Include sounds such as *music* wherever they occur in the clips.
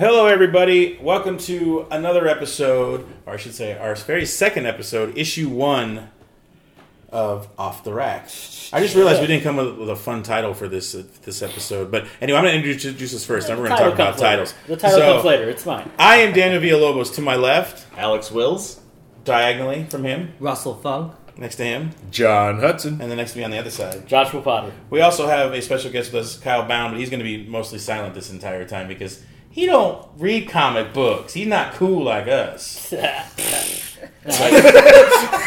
Hello, everybody. Welcome to another episode, or I should say, our very second episode, issue one of Off the Rack. I just realized we didn't come with, with a fun title for this uh, this episode, but anyway, I'm going to introduce this first, and we're going to talk about later. titles. The title So, comes later. It's fine. I am Daniel Villalobos. To my left, Alex Wills. diagonally from him, Russell Funk, next to him, John Hudson. and then next to me on the other side. Joshua Potter. We also have a special guest with us, Kyle Bound, but he's going to be mostly silent this entire time because he don't read comic books. He's not cool like us. *laughs*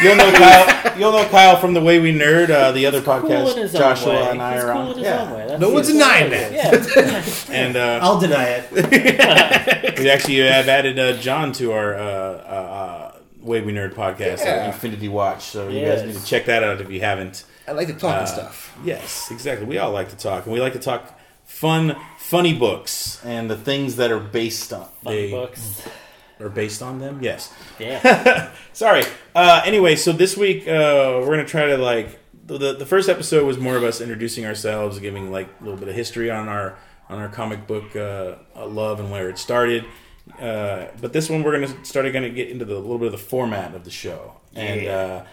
You'll know Kyle. You'll know Kyle from the Way We Nerd, uh, the other cool podcast. his Joshua way. and I He's are cool on. in his Yeah. own way. That's No one's denying that. Yeah. *laughs* *laughs* And uh, I'll deny it. we actually have added uh, John to our uh, uh, uh, Way We Nerd podcast, Yeah. Infinity Watch. So you guys need to check that out if you haven't. I like to talk Uh, and stuff. Yes, exactly. We all like to talk, and we like to talk fun, funny books and the things that are based on. funny they books. are based on them. Yes. Yeah. *laughs* Sorry. Uh, anyway, so this week uh, we're gonna try to like the, the the first episode was more of us introducing ourselves, giving like a little bit of history on our on our comic book uh, uh, love and where it started. Uh, but this one we're gonna start gonna get into the a little bit of the format of the show and. Uh,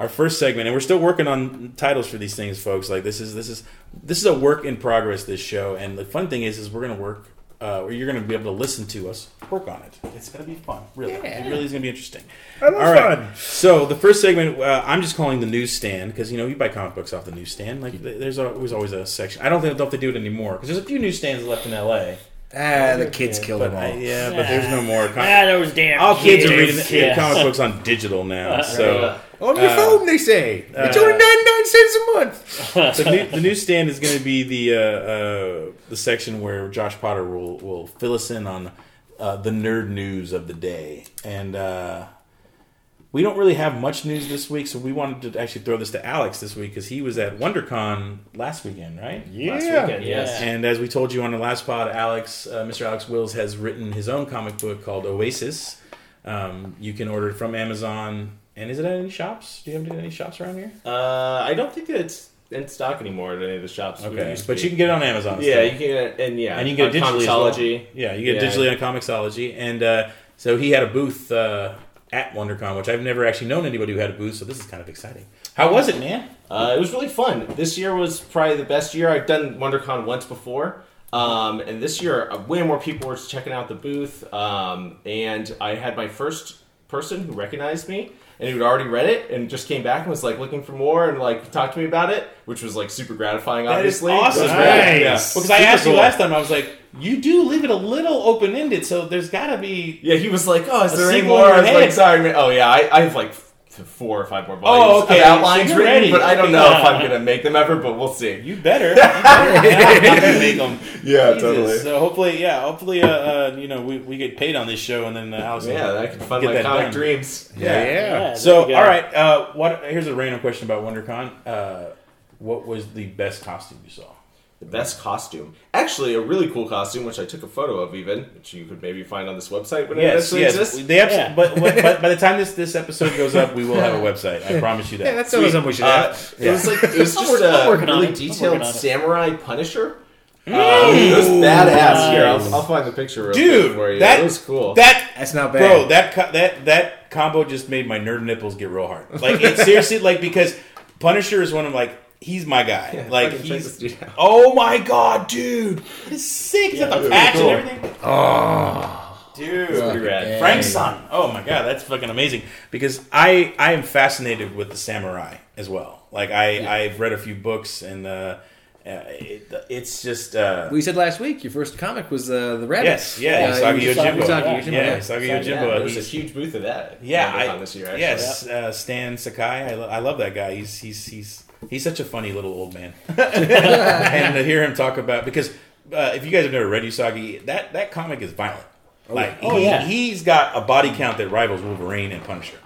our first segment, and we're still working on titles for these things, folks. Like this is this is this is a work in progress. This show, and the fun thing is, is we're gonna work. Uh, or you're going to be able to listen to us work on it. It's going to be fun, really. It really is going to be interesting. I love All right. fun. So the first segment, uh, I'm just calling the newsstand because you know you buy comic books off the newsstand. Like there's always always a section. I don't think know if they do it anymore because there's a few newsstands left in L.A. Ah, the kids killed But them I, all. yeah, but there's no more. ah, Com- those damn all kids are reading Yeah. comic books on digital now. *laughs* So On your Uh, phone, they say. it's uh, only 99 cents a month. *laughs* the, new, the newsstand is going to be the uh, uh, the section where Josh Potter will will fill us in on uh, the nerd news of the day, and uh, we don't really have much news this week, so we wanted to actually throw this to Alex this week because he was at WonderCon last weekend, right? Last weekend, Yeah. yes. And as we told you on the last pod, Alex, uh, Mr. Alex Wills has written his own comic book called Oasis. Um, you can order it from Amazon. And is it at any shops? Do you have any shops around here? Uh, I don't think that it's in stock anymore at any of the shops. Okay, but you can get it on Amazon. Yeah, still. you can get it, and yeah, and you can get it digitally. well. Yeah, you get it Yeah. digitally on Comixology, and uh, so he had a booth uh, at WonderCon, which I've never actually known anybody who had a booth. So this is kind of exciting. How was it, man? Uh, it was really fun. This year was probably the best year. I've done WonderCon once before. Um, and this year, uh, way more people were checking out the booth. Um, and I had my first person who recognized me and who'd already read it and just came back and was like looking for more and like talked to me about it, which was like super gratifying, That is obviously. awesome. It Nice. great. Yeah. Because I Super asked you last time, I was like, you do leave it a little open ended, so there's got to be. Yeah, he was like, "Oh, is there any more?" I your was like, "Sorry, man. Oh yeah, I, I have like f- four or five more volumes. Oh, okay. of outlines So you're written, ready. but I don't know if I'm gonna make them ever. But we'll see." You better. *laughs* You better. I'm gonna make 'em. Yeah, Jesus. So hopefully, yeah, hopefully, uh, uh, you know, we, we get paid on this show, and then uh, Alex. will Yeah, I can fund get my comic done. dreams. Yeah, yeah. Yeah, So, there you go. all right, uh, what? Here's a random question about WonderCon. Uh, what was the best costume you saw? The best costume, actually, a really cool costume, which I took a photo of, even, which you could maybe find on this website when it Yes, eventually yes. exists. They abs- Yeah. but, but, but *laughs* by the time this this episode goes up, we will have a website. I promise you that. Yeah, that's always something we should Uh, have. It was like it was just I'm a working on really it. Detailed working on it. samurai Punisher. Um, it was badass. Here, I'll, I'll find the picture, real Dude, quick for you. that was cool. That That's not bad. bro, that co- that that combo just made my nerd nipples get real hard. Like it seriously, like because Punisher is one of like he's my guy. Yeah, like he's this dude out. oh my god, dude, it's sick. He's got the Yeah, patch cool. and everything. Oh. Dude, Pretty rad. Frank's son. Oh my god, that's fucking amazing. Because I I am fascinated with the samurai as well. Like I I've read a few books and uh, uh, it, it's just uh, We said last week your first comic was uh, the rabbit. yes yeah Uh, Usagi Usagi- Yojimbo Usagi yeah, Yojimbo, yeah yeah. Usagi Yeah, Yojimbo Yeah, there was a huge booth of that. yeah WonderCon I, this year, actually. yes uh, Stan Sakai I, lo- I love that guy he's he's he's he's such a funny little old man. *laughs* *laughs* And to hear him talk about because uh, if you guys have never read Usagi that that comic is violent. Like Oh, he, yeah. he's got a body count that rivals Wolverine and Punisher.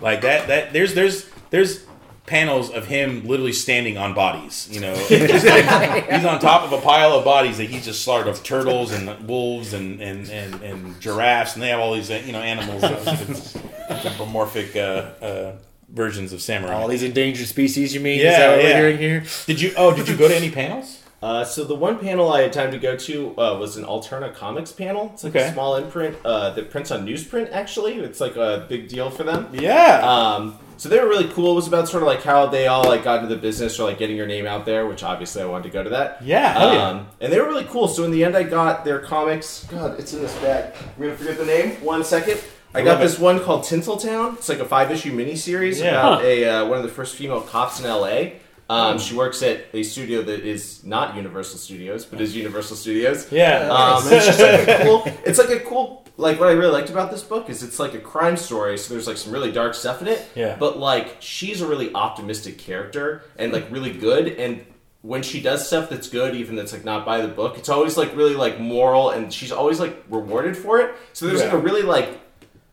Like that that there's there's there's panels of him literally standing on bodies you know? *laughs* He's on top of a pile of bodies that he's just slaughtered of turtles and wolves and and, and, and giraffes and they have all these uh, you know animals. Anthropomorphic uh, uh, versions of samurai All these endangered species, you mean? Yeah, Is that what yeah. we're hearing here? did you oh did you go to any panels *laughs* Uh, so the one panel I had time to go to uh, was an Alterna Comics panel. It's like Okay. a small imprint uh, that prints on newsprint. Actually, it's like a big deal for them. Yeah. Um, so they were really cool. It was about sort of like how they all like got into the business or like getting your name out there, which obviously I wanted to go to that. Yeah, hell yeah. Um, and they were really cool. So in the end, I got their comics. God, it's in this bag. We're gonna forget the name. One second. I got this one called Tinseltown. It's like a five issue miniseries Yeah. about Huh. a uh, one of the first female cops in L.A. Um, She works at a studio that is not Universal Studios, but is Universal Studios. yeah. Um, and it's just like a cool. It's like a cool. Like what I really liked about this book is it's like a crime story. So there's like some really dark stuff in it. Yeah. But like she's a really optimistic character and like really good. And when she does stuff that's good, even that's like not by the book, it's always like really like moral, and she's always like rewarded for it. So there's like a really like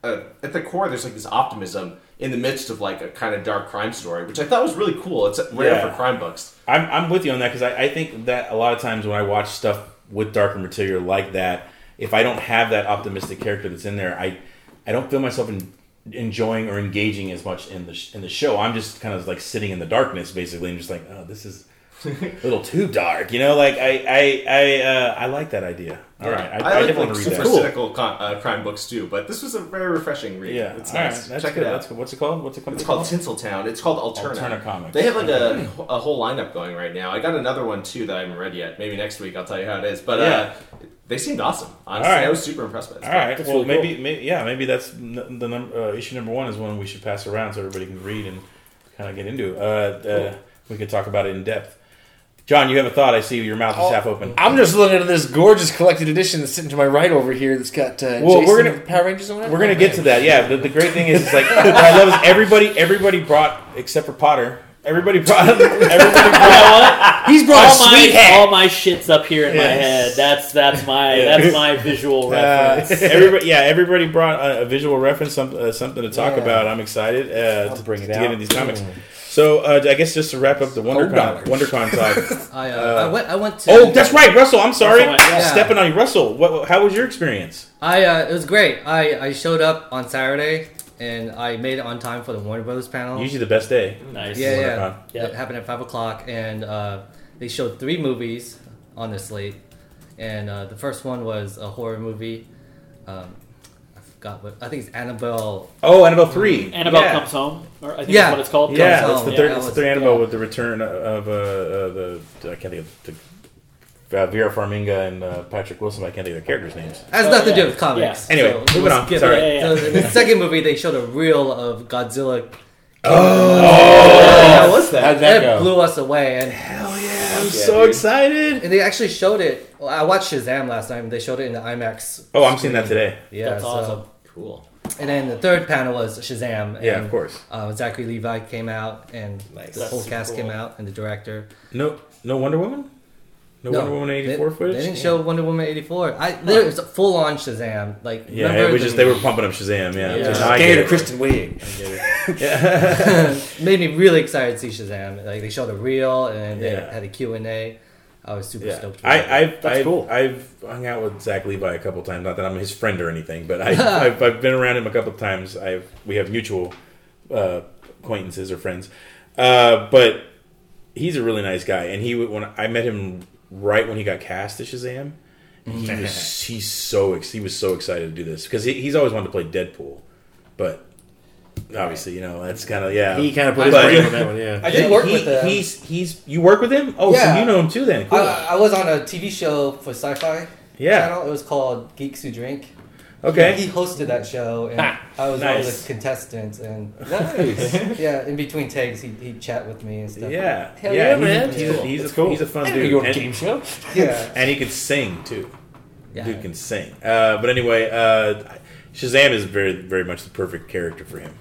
uh, at the core, there's like this optimism in the midst of like a kind of dark crime story, which I thought was really cool. It's rare Yeah. for crime books. I'm, I'm with you on that because I, I think that a lot of times when I watch stuff with darker material like that, if I don't have that optimistic character that's in there, I I don't feel myself in, enjoying or engaging as much in the sh- in the show. I'm just kind of like sitting in the darkness basically, and just like, oh, this is little too dark, you know. Like I I I, uh, I like that idea. All right, I, I, I, like definitely like read super that. cynical con- uh, crime books too, but this was a very refreshing read. Yeah, it's all right, nice. that's Check good. it out. That's. What's it called? What's it called? It's called Tinseltown. It's called Alterna. Alterna Comics. They have like a, a whole lineup going right now. I got another one too that I haven't read yet. Maybe next week I'll tell you how it is. But Yeah. uh, they seemed awesome. Honestly, All right. I was super impressed by this. All right. That's well, really maybe, maybe, yeah, maybe that's n- the num- uh, issue number one is one we should pass around so everybody can read and kind of get into. it. Uh, uh, we could talk about it in depth. John, you have a thought? I see your mouth is Oh, half open. I'm just looking at this gorgeous collected edition that's sitting to my right over here. That's got uh, Well, Jason we're gonna- the Power Rangers. Or whatever. We're gonna get to that. Yeah, the, the great thing is, is like what *laughs* I love is everybody. Everybody brought except for Potter. Everybody brought. Everybody brought. *laughs* He's brought all a my sweet hat. all my shit's up here in my head. That's that's my Yeah. that's my visual Uh, *laughs* reference. everybody, yeah, everybody brought a, a visual reference, some, uh, something to talk Yeah. about. I'm excited uh, I'll to, bring it to out. get into these comics. So uh, I guess just to wrap up the WonderCon, dollar. WonderCon talk. *laughs* I, uh, Uh, I went. I went to. Oh, that's right, Russell. I'm sorry, Russell went- yeah. stepping on you, Russell. What, how was your experience? I. Uh, it was great. I, I showed up on Saturday and I made it on time for the Warner Brothers panel. Usually the best day. nice. yeah, yeah. Yep. It happened at five o'clock, and uh, they showed three movies on the slate. And uh, the first one was a horror movie. Um, I forgot what. I think it's Annabelle. Oh, Annabelle three. Annabelle yeah. comes home, or I think Yeah. that's what it's called. Yeah, Comes that's Home. the third. Yeah, it's the third was- Annabelle yeah. with the return of uh, uh, the I can't think of the, uh, Vera Farmiga and uh, Patrick Wilson. I can't think of their characters' names. Has Oh, nothing to do with comics. Yeah. Anyway, So moving on. skip Sorry. it. Yeah, yeah, So in the *laughs* second movie, they showed a reel of Godzilla. Oh, how was that? How'd that That go? blew us away, and hell yeah! I'm Yeah, so dude. excited. and they actually showed it. Well, I watched Shazam last night. and They showed it in the IMAX. Oh, I'm seeing that today. Yeah, That's so- awesome. Cool. And then the third panel was Shazam. And, Yeah, of course. Uh, Zachary Levi came out, and Nice. the whole super cast cool. came out, and the director. No, no Wonder Woman. No, Wonder Woman eighty four they, footage. They didn't show Wonder Woman eighty four. I there was full on Shazam. Like Yeah, remember it was the- just they were pumping up Shazam. Yeah, Yeah. So now I get Gay to it. Kristen Wiig. I get *laughs* made me really excited to see Shazam. Like they showed the reel, and they Yeah. had a Q and A. I was super Yeah, stoked. I. I've, That's I've, cool. I've hung out with Zach Levi a couple times. Not that I'm his friend or anything, but I, *laughs* I've, I've been around him a couple times. I've we have mutual uh, acquaintances or friends, uh, but he's a really nice guy. And he when I met him right when he got cast as Shazam, he mm-hmm. was *laughs* he's so ex- he was so excited to do this because he, he's always wanted to play Deadpool, but obviously you know that's kind of yeah. He kind of put his But- brain on that one. Yeah. I did work He- with him. He's he's you work with him? Oh, Yeah. so you know him too then? Cool. I, I was on a TV show for Sci-Fi yeah. channel. It was called Geeks Who Drink. Okay. He hosted that show, and Ha, I was one of the contestants. And *laughs* Nice. yeah, in between takes, he he'd chat with me and stuff. Yeah, Hell yeah, yeah, he's, man. He's, Cool. he's, That's a, cool. he's a fun I dude, didn't go to a and, game show. *laughs* yeah. and he can sing too. yeah. Dude can sing. Uh, but anyway, uh, Shazam is very, very much the perfect character for him.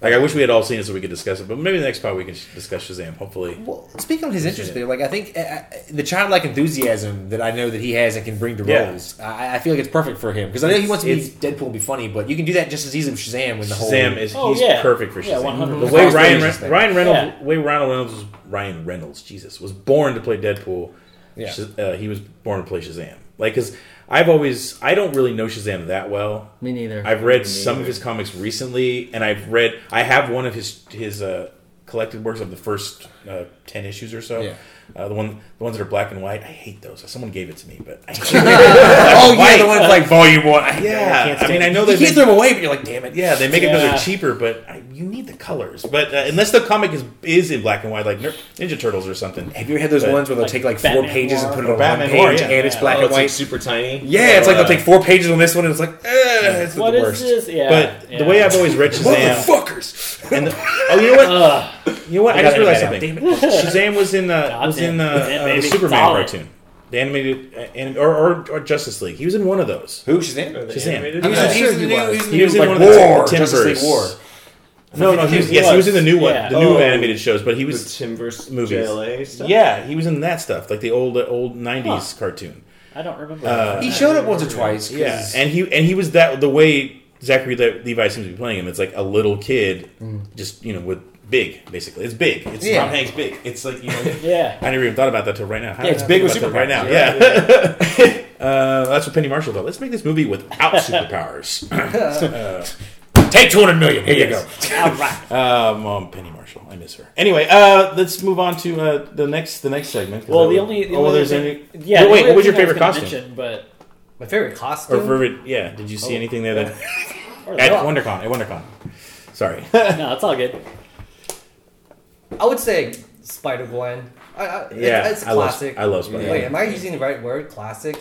Like I wish we had all seen it so we could discuss it, but maybe the next part we can discuss Shazam. Hopefully, Well, speaking of his interest there, like I think uh, uh, the childlike enthusiasm that I know that he has and can bring to Yeah. roles, I, I feel like it's perfect for him because I know he wants to be It's- Deadpool and be funny, but you can do that just as easily with Shazam when the whole Shazam is Oh, he's yeah. perfect for Shazam. 100%. the way Ryan Re- Ryan Reynolds, Yeah. way Ryan Reynolds was Ryan Reynolds, Jesus, was born to play Deadpool. Yeah. Uh, he was born to play Shazam. Like, because I've always I don't really know Shazam that well. Me neither. I've read some of his comics recently, and I've read I have one of his his uh, collected works of the first uh, ten issues or so. Yeah. Uh, the one, the ones that are black and white. I hate those. Someone gave it to me, but I *laughs* oh yeah, the one's like volume one. I, yeah. can't I mean, I know you they can't throw them away, but you're like, damn it. yeah they make it because they're cheaper, but I, you need the colors. But uh, unless the comic is is in black and white, like Nin- Ninja Turtles or something. Have you ever had those But- ones where they'll Like take like Batman four pages and put it on Batman one Noir, page yeah. and it's black oh, and it's like white? super tiny. yeah, it's like Uh, they'll take four pages on this one and it's like, eh, it's What the is worst. this? Yeah. But yeah. the way I've always read *laughs* Shazam, Motherfuckers! and the, oh, you know what? Ugh. You know what? I, I just realized something. *laughs* Shazam was in uh, God was in uh, uh, the. Superman Solid. cartoon, the animated, uh, anim- or, or or Justice League. He was in one of those. Who? Shazam? Shazam. animated He was, I'm he was in he was. he was He was new, in one of the War, Tim Justice League War. No, no, he was, yes, he was was. in the new one, Yeah. the new Oh. animated shows. But he The was Tim versus movies. JLA stuff. yeah, he was in that stuff, like the old uh, old '90s cartoon. I don't remember. Uh, He showed up once or twice. 'cause- Yeah, and he and he was that the way Zachary Le- Levi seems to be playing him. It's like a little kid, just you know, with big basically. It's big. It's Yeah. Tom Hanks big. It's like you know. *laughs* yeah. I never even thought about that till right now. How Yeah, it's big with about that right now. superpowers. Yeah, *laughs* uh, that's what Penny Marshall thought. Let's make this movie without *laughs* superpowers. *clears throat* Take 200 million. Here you go. All right. Uh, *laughs* Mom, Penny Marshall, I miss her. Anyway, uh, let's move on to uh, the next the next segment. 'cause Well, the only the oh, only there's any. yeah. Wait, wait, what was your favorite gonna costume? mention, but My favorite costume. Or favorite? Yeah. Did you see Oh. anything there that *laughs* at WonderCon? At WonderCon. Sorry. *laughs* no, it's all good. I would say Spider Gwen. I, I, Yeah, it's a I classic. I love Spider-Gwen. Wait, am I using the right word, classic,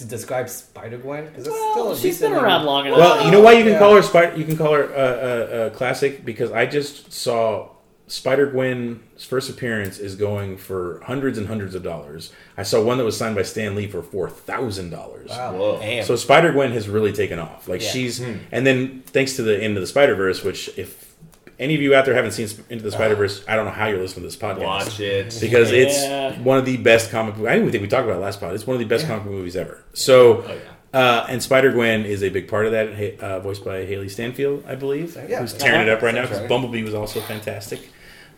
to describe Spider Gwen? Because it's still Well, a she's been decent- around long enough. Well, you know why you can Yeah. call her Spider? You can call her uh, uh, uh, classic because I just saw Spider Gwen's first appearance is going for hundreds and hundreds of dollars. I saw one that was signed by Stan Lee for four thousand dollars. Wow. Whoa. Damn. So Spider Gwen has really taken off. Like Yeah. she's, and then thanks to the end of the Spider Verse, which if any of you out there haven't seen Into the Spider Verse, I don't know how you're listening to this podcast Watch it. because Yeah. it's one of the best comic. book I didn't even think we talked about it last pod. It's one of the best comic movies ever. So, Oh, uh, and Spider Gwen is a big part of that. ha- Uh, voiced by Hailee Steinfeld, I believe, Yeah. who's tearing it up right now because. Bumblebee was also fantastic.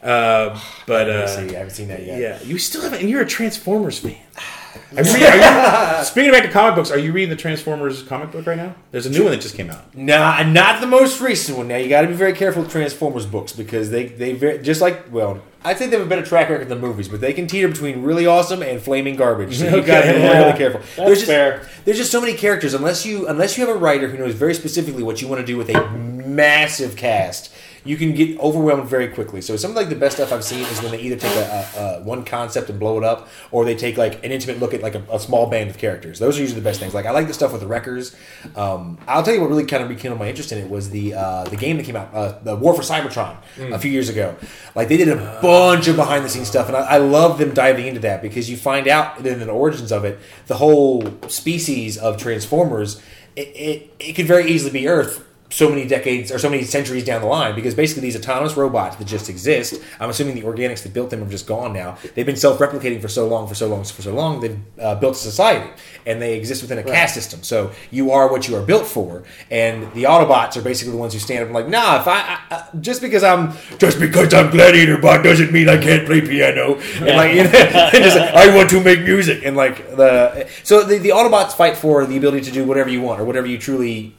Uh, but I uh, haven't seen- I haven't seen that yet. yeah, you still haven't, and you're a Transformers fan. *sighs* *sighs* Are you, reading, are you, speaking back to comic books, are you reading the Transformers comic book right now? There's a new one that just came out. Nah, not the most recent one. Now you got to be very careful with Transformers books because they they very, just like well, I think they have a better track record than movies, but they can teeter between really awesome and flaming garbage. So you got to be Yeah. really careful. That's there's just, fair. There's just so many characters unless you unless you have a writer who knows very specifically what you want to do with a massive cast. You can get overwhelmed very quickly. So some of like the best stuff I've seen is when they either take a, a, a one concept and blow it up, or they take like an intimate look at like a, a small band of characters. Those are usually the best things. Like I like the stuff with the Wreckers. Um, I'll tell you what really kind of rekindled my interest in it was the uh, the game that came out, uh, the War for Cybertron, a few years ago. Like they did a bunch of behind the scenes stuff, and I, I love them diving into that because you find out in the origins of it, the whole species of Transformers, it, it, it could very easily be Earth so many decades or so many centuries down the line because basically these autonomous robots that just exist i'm assuming the organics that built them have just gone now. They've been self-replicating for so long for so long for so long they've uh, built a society and they exist within a caste system. So you are what you are built for and the autobots are basically the ones who stand up and like nah if i, I, I just because i'm just because i'm gladiator bot doesn't mean i can't play piano. And like *laughs* you know, *laughs* and just like, i want to make music. And like the so the, the autobots fight for the ability to do whatever you want or whatever you truly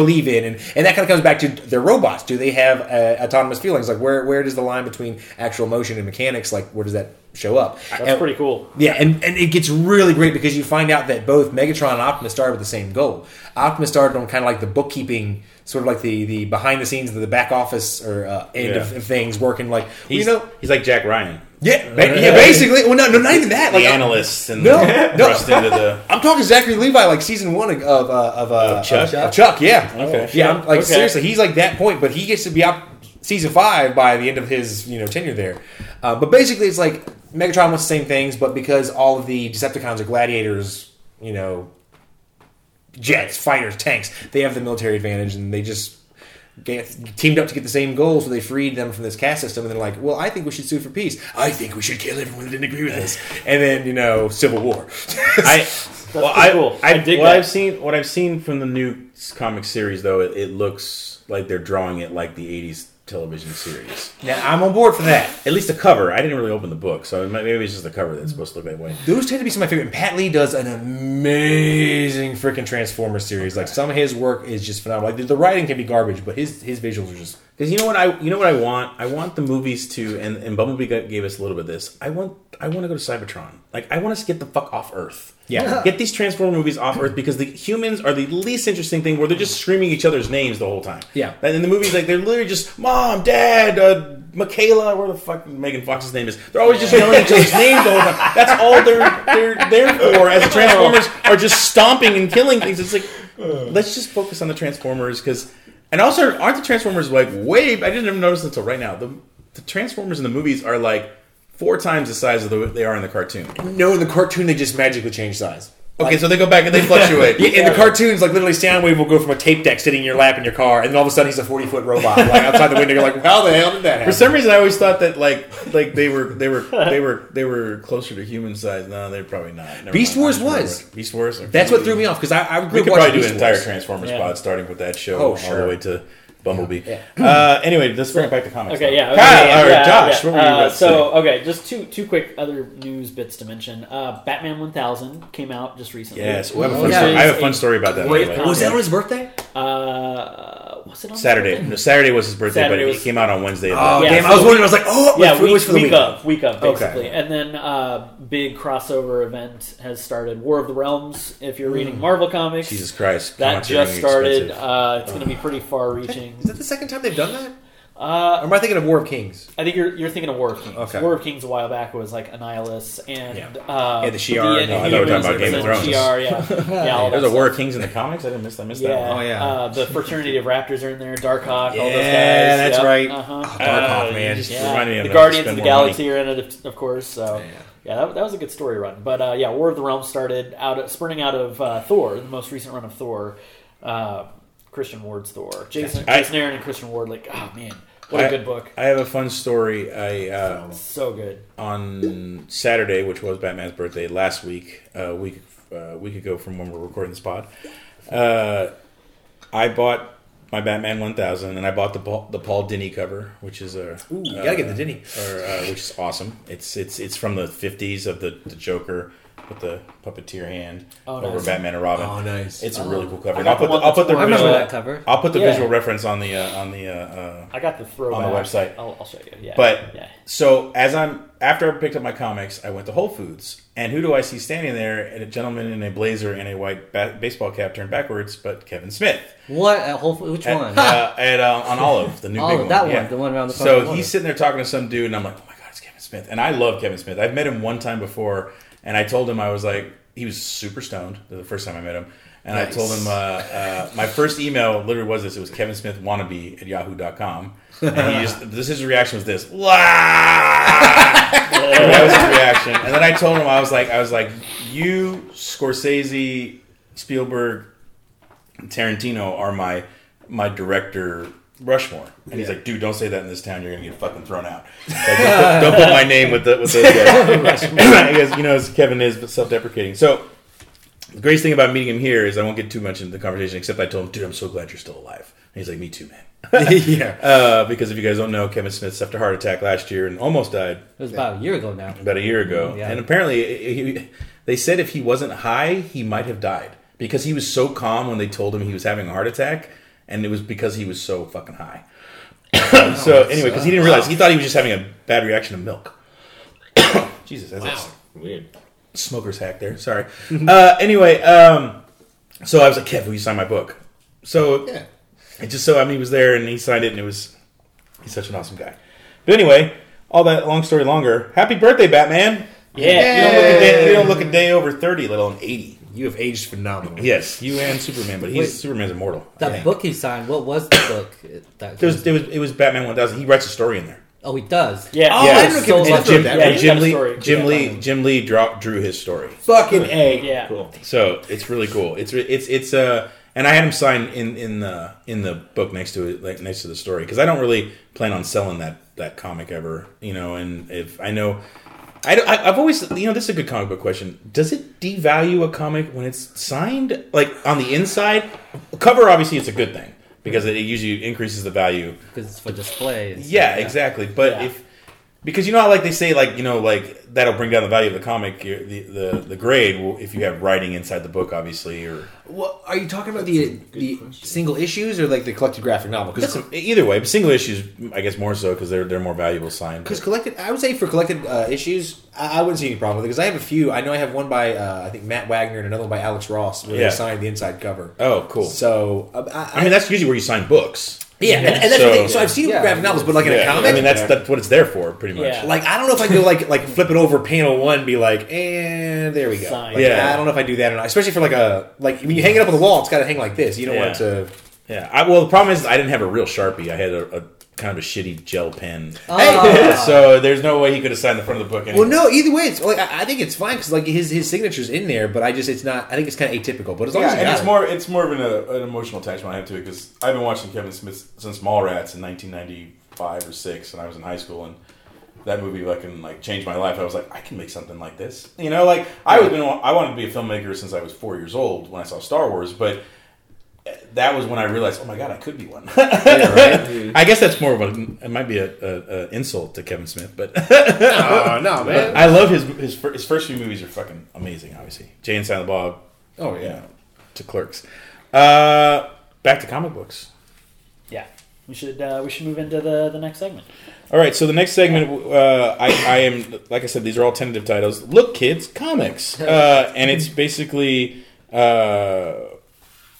believe in, and, and that kind of comes back to their robots. Do they have uh, autonomous feelings? Like where where does the line between actual motion and mechanics? Like where does that show up? That's And- pretty cool. Yeah, and, and it gets really great because you find out that both Megatron and Optimus started with the same goal. Optimus started on kind of like the bookkeeping, sort of like the, the behind the scenes, the back office or uh, end of, Yeah. of things, working like He's, you know. he's like Jack Ryan, Yeah, ba- yeah, basically. Well, no, no, not even that. the Like, I'm- analyst, and No, the, no. thrust into the. *laughs* I'm talking Zachary Levi, like season one of of, uh, of, uh, Of Chuck? of Chuck, yeah, Okay. yeah. I'm, like Okay. seriously, he's like that point, but he gets to be out season five by the end of his you know tenure there. Uh, but basically, it's like Megatron wants the same things, but because all of the Decepticons are gladiators, you know, jets, fighters, tanks, they have the military advantage, and they just. Get, teamed up to get the same goal, so they freed them from this caste system. And they're like, "Well, I think we should sue for peace. I think we should kill everyone that didn't agree with us." *sighs* And then, you know, civil war. I *laughs* well, I, cool. I, I dig what that. I've seen, what I've seen from the new comic series, though, it, it looks like they're drawing it like the '80s television series. now, I'm on board for that. At least the cover. I didn't really open the book, so maybe it's just the cover that's supposed to look that way. Those tend to be some of my favorite. And Pat Lee does an amazing freaking Transformers series. Like some of his work is just phenomenal. Like the, the writing can be garbage, but his his visuals are just Because you know what I you know what I want? I want the movies to and, and Bumblebee gave us a little bit of this. I want I want to go to Cybertron. Like I want us to get the fuck off Earth. Yeah. get these Transformer movies off Earth because the humans are the least interesting thing where they're just screaming each other's names the whole time. Yeah. and in the movies like they're literally just mom dad uh, Mikaela where the fuck Megan Fox's name is. They're always just yelling each other's names the whole time. That's all they're they're there for as the Transformers are just stomping and killing things. It's like let's just focus on the Transformers because, and also aren't the Transformers like way? I didn't even notice until right now. The the Transformers in the movies are like four times the size of the they are in the cartoon. No, in the cartoon they just magically change size. Okay, so they go back and they fluctuate. *laughs* Yeah, in the cartoons, like literally, Soundwave will go from a tape deck sitting in your lap in your car, and then all of a sudden he's a forty foot robot, like *laughs* outside the window. You're like, how the hell did that happen? For some reason, I always thought that like like they were they were they were they were closer to human size. No, they're probably not. Never Beast mind. Wars was. Beast Wars. That's what threw me off because I, I We could probably do Beast an entire Wars. Transformers Yeah. pod starting with that show Oh, all sure. the way to Bumblebee. Uh, anyway, let's bring it back to comics. Okay, now. yeah. Kyle, okay, or yeah, Josh, yeah. what were you Uh, so, say? okay, just two two quick other news bits to mention. Uh, Batman 1000 came out just recently. Yes, we have a fun Which story. I have a is fun story about that. by great the way. comic. Was that on his birthday? Uh, was it on Saturday. Saturday? No, Saturday was his birthday, Saturday but was- it came out on Wednesday. Oh Yeah, damn! so I was wondering. I was like, oh, Yeah, it week, was for the week week. of, week of, Okay. basically. And then uh, big crossover event has started. War of the Realms. If you're Mm. reading Marvel comics, Jesus Christ, that just started. Uh, it's going to be pretty far-reaching. Is that the second time they've done that? Uh, Or am I thinking of War of Kings? I think you're you're thinking of War of Kings. Okay. War of Kings a while back was like Annihilus and Yeah. uh, Yeah, the Shi'ar and- the oh, I thought we were talking about Game of Thrones. Shi'ar, yeah, *laughs* yeah. all There's a War of Kings in the comics. I didn't miss. I missed Yeah, that. One. Oh, yeah. Uh, the *laughs* Fraternity of Raptors are in there. Darkhawk, all those guys. Yeah, that's Yep. right. Uh-huh. Oh, Darkhawk, Uh, man. just Yeah. reminded me of the. Guardians of the more money. Galaxy are in it, of course. So Yeah. yeah, that, that was a good story run. But uh, yeah, War of the Realms started out of, spurning out of uh, Thor, the most recent run of Thor. Uh, Christian Ward's Thor. Jason, I- Jason Aaron and Christian Ward. Like, oh man, what a I- good book. I have a fun story. I uh, So good. on Saturday, which was Batman's birthday last week, a week uh, week ago from when we're recording this pod. Uh, I bought my Batman 1000, and I bought the Paul, the Paul Dini cover, which is a Ooh, you gotta get the Dini. or, uh, which is awesome. It's it's it's from the 50s of the, the Joker with the puppeteer hand Oh, over nice. Batman and Robin. Oh, nice. It's a really cool cover. I And I'll put the, I'll put the that's I remember visual, that cover. I'll put the Yeah. visual reference on the uh, on the uh, uh, I got the throwback On the website. I'll, I'll show you. Yeah, But yeah. so as I'm after I picked up my comics, I went to Whole Foods, and who do I see standing there? And a gentleman in a blazer and a white ba- baseball cap turned backwards, but Kevin Smith What? At Whole Foods? Which at, one? uh, *laughs* at uh, on Olive, the new Oh, big one. that one, yeah. the one around the So he's sitting there talking to some dude, and I'm like, oh my god, it's Kevin Smith, and I love Kevin Smith. I've met him one time before, and I told him I was like, he was super stoned the first time I met him. And I told him uh, uh, my first email literally was this. It was Kevin Smith wannabe at yahoo.com. And he just, this, his reaction was this. *laughs* "Wah!" that was his reaction. And then I told him, I was like, I was like, you, Scorsese, Spielberg, Tarantino are my my director Rushmore. And he's like, dude, don't say that in this town. You're gonna get fucking thrown out. *laughs* Like, don't, put, don't put my name with the with those guys. *laughs* *laughs* he goes, you know, as Kevin is, but self-deprecating. So the greatest thing about meeting him here is I won't get too much into the conversation, except I told him, dude, I'm so glad you're still alive. And he's like, me too, man. yeah. Uh, because if you guys don't know, Kevin Smith suffered a heart attack last year and almost died It was about a year ago now. about a year ago. Yeah. And apparently, he, they said if he wasn't high, he might have died because he was so calm when they told him he was having a heart attack, and it was because he was so fucking high. *coughs* so anyway, because he didn't realize he thought he was just having a bad reaction to milk. *coughs* Jesus, that's Wow. Weird. smoker's hack there. Sorry. *laughs* uh, anyway, um, so I was like, Kev, will you sign my book? So Yeah. it just so I mean he was there and he signed it and it was he's such an awesome guy. But anyway, all that long story longer. Happy birthday, Batman! Yeah. You don't look a day, you don't look a day over thirty, let alone eighty. You have aged phenomenally. Yes, you and Superman, but he's Wait. Superman's immortal. I That book he signed, what was the book? That It was, it was it was Batman one thousand. He writes a story in there. oh, he does. Yeah. Oh, Yeah. I didn't know So Smith lucky. wrote that. Yeah, Jim Lee, story. Jim Yeah. Lee, Jim Lee draw, drew his story. Fucking A. Yeah. Cool. So it's really cool. It's it's it's uh and I had him sign in in the in the book next to it, like next to the story, because I don't really plan on selling that that comic ever, you know. And if I know, I, I've always you know this is a good comic book question. Does it devalue a comic when it's signed like on the inside? Cover obviously it's a good thing because it usually increases the value Because it's for display. yeah, exactly. But Yeah. if because you know how like they say like you know like that'll bring down the value of the comic, the the, the grade will, if you have writing inside the book, obviously, or Well, are you talking about the the single issues or like the collected graphic novel? Because either way. But single issues, I guess more so because they're they're more valuable signed. Because collected, I would say for collected uh, issues, I, I wouldn't see any problem with it. Because I have a few. I know I have one by uh, I think Matt Wagner and another one by Alex Ross where Yeah. they signed the inside cover. Oh, cool. So uh, I, I mean, that's usually where you sign books. Yeah, and, and that's So- the thing. So I've seen Yeah. graphic novels, but like in a comic, I mean that's that's what it's there for, pretty much. Yeah. like I don't know if I go like like flip it over panel one, be like, and there we go. Like, Yeah. I don't know if I do that or not. Especially for like a like when you hang it up on the wall, it's got to hang like this. You don't want it Yeah. to. Yeah. I, well, the problem is I didn't have a real sharpie. I had a, a kind of a shitty gel pen. Hey, *laughs* so there's no way he could have signed the front of the book. Anyway. well, no. Either way, it's like I, I think it's fine because like his his signature's in there, but I just it's not. I think it's kind of atypical. But as long Yeah, as and it's it. more it's more of an, uh, an emotional attachment I have to it because I've been watching Kevin Smith since Mallrats in 1995 or six, and I was in high school, and that movie fucking like changed my life. I was like, I can make something like this, you know. Like I was been I wanted to be a filmmaker since I was four years old when I saw Star Wars, but that was when I realized, oh my god, I could be one. *laughs* I guess that's more of a it might be a, a, a insult to Kevin Smith, but Oh no, *laughs* man. I love his his fir- his first few movies are fucking amazing. Obviously, Jay and Silent Bob, Oh you yeah. know, to Clerks. Uh, back to comic books. Yeah, we should uh, we should move into the the next segment. All right, so the next segment, uh, I, I am like I said, these are all tentative titles. Look, kids, comics, *laughs* uh, and it's basically uh,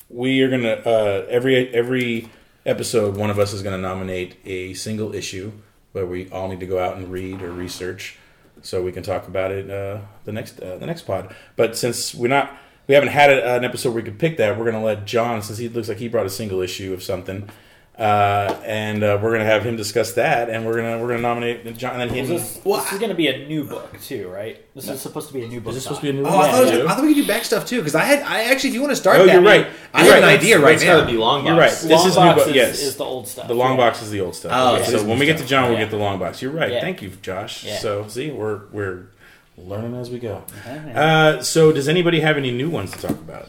we are gonna uh, every every episode, one of us is gonna nominate a single issue, where we all need to go out and read or research, so we can talk about it uh, the next uh, the next pod. But since we're not we haven't had a, an episode where we could pick that, we're gonna let John, since he looks like he brought a single issue of something. Uh, and uh, we're gonna have him discuss that, and we're gonna we're gonna nominate John. And then Is him. this, this is going to be a new book too, right? This is supposed to be a new book. This is this supposed to be a new? Oh, one? I thought, it was, I thought we could do back stuff too because I had I actually if you want to start. Oh, you're right. I You're have right. an idea right It's now. gotta be long You're box. right. This Long is new box book. is, Yes, is the old stuff. the long yeah. box is the old stuff. Oh, Okay, so so this we get to stuff. John, we'll Yeah. get the long box. You're right. Yeah. Thank you, Josh. Yeah. So see, we're we're learning as we go. Uh, so does anybody have any new ones to talk about?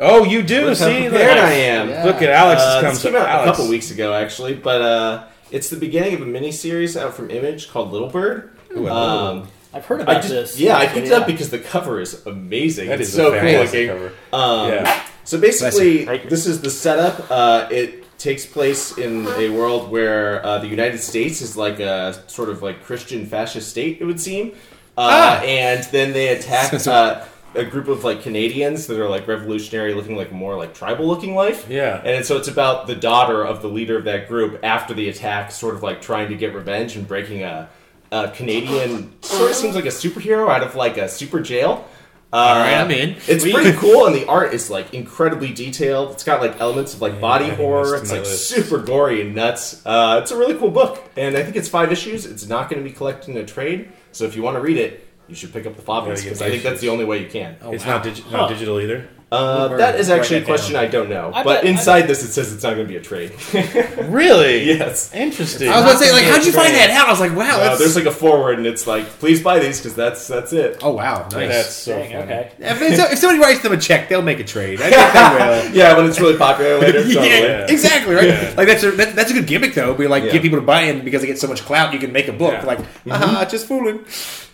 Oh, you do. Look how see, prepared look, I am. Yeah. look at Alex Uh, has come. this came out Alex, a couple weeks ago, actually, but uh, it's the beginning of a mini series out from Image called Little Bird. Ooh, I love Um, I've heard about I just, this. yeah, I actually, picked it up because the cover is amazing. That it's is so a cool looking. cover. Um, Yeah. So basically, this is the setup. Uh, it takes place in a world where uh, the United States is like a sort of like Christian fascist state, it would seem. Uh, Ah. And then they attack *laughs* uh, a group of like Canadians that are like revolutionary, looking like more like tribal looking life. Yeah. And so it's about the daughter of the leader of that group after the attack, sort of like trying to get revenge and breaking a, a Canadian, sort of seems like a superhero out of like a super jail. Uh, All right, I'm in. It's Sweet. pretty *laughs* cool, and the art is like incredibly detailed. It's got like elements of like body horror. It's like list. super gory and nuts. Uh, it's a really cool book, and I think it's five issues. It's not going to be collected in a trade, so if you want to read it, you should pick up the Gotta because I think that's the only way you can. Oh, it's wow. not, digi- Huh. not digital either. Uh, that is actually a question. I don't know, I but bet- inside this it says it's not going to be a trade. *laughs* Really? *laughs* yes. Interesting. I was about to say like how'd you find that out? I was like wow. Uh, That's, there's like a forward, and it's like, please buy these because that's that's it. oh wow, nice. That's so Dang, funny. okay. If, if somebody writes them a check, they'll make a trade. I think they will. *laughs* Yeah, when it's really popular later. totally. yeah, exactly right. Yeah. Like that's a that, that's a good gimmick though. Be like Yeah. get people to buy in because they get so much clout. You can make a book. Yeah. Like, haha, just fooling.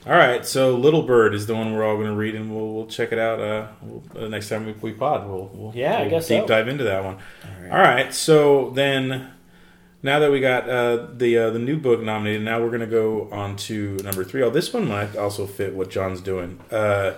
All right, so Little Bird is the one we're all going to read, and we'll, we'll check it out uh, we'll, uh, next time we, we pod. We'll, we'll Yeah, I we'll guess deep so. dive into that one. All right. so then now that we got uh, the uh, the new book nominated, now we're going to go on to number three. Oh, this one might also fit what John's doing. Uh,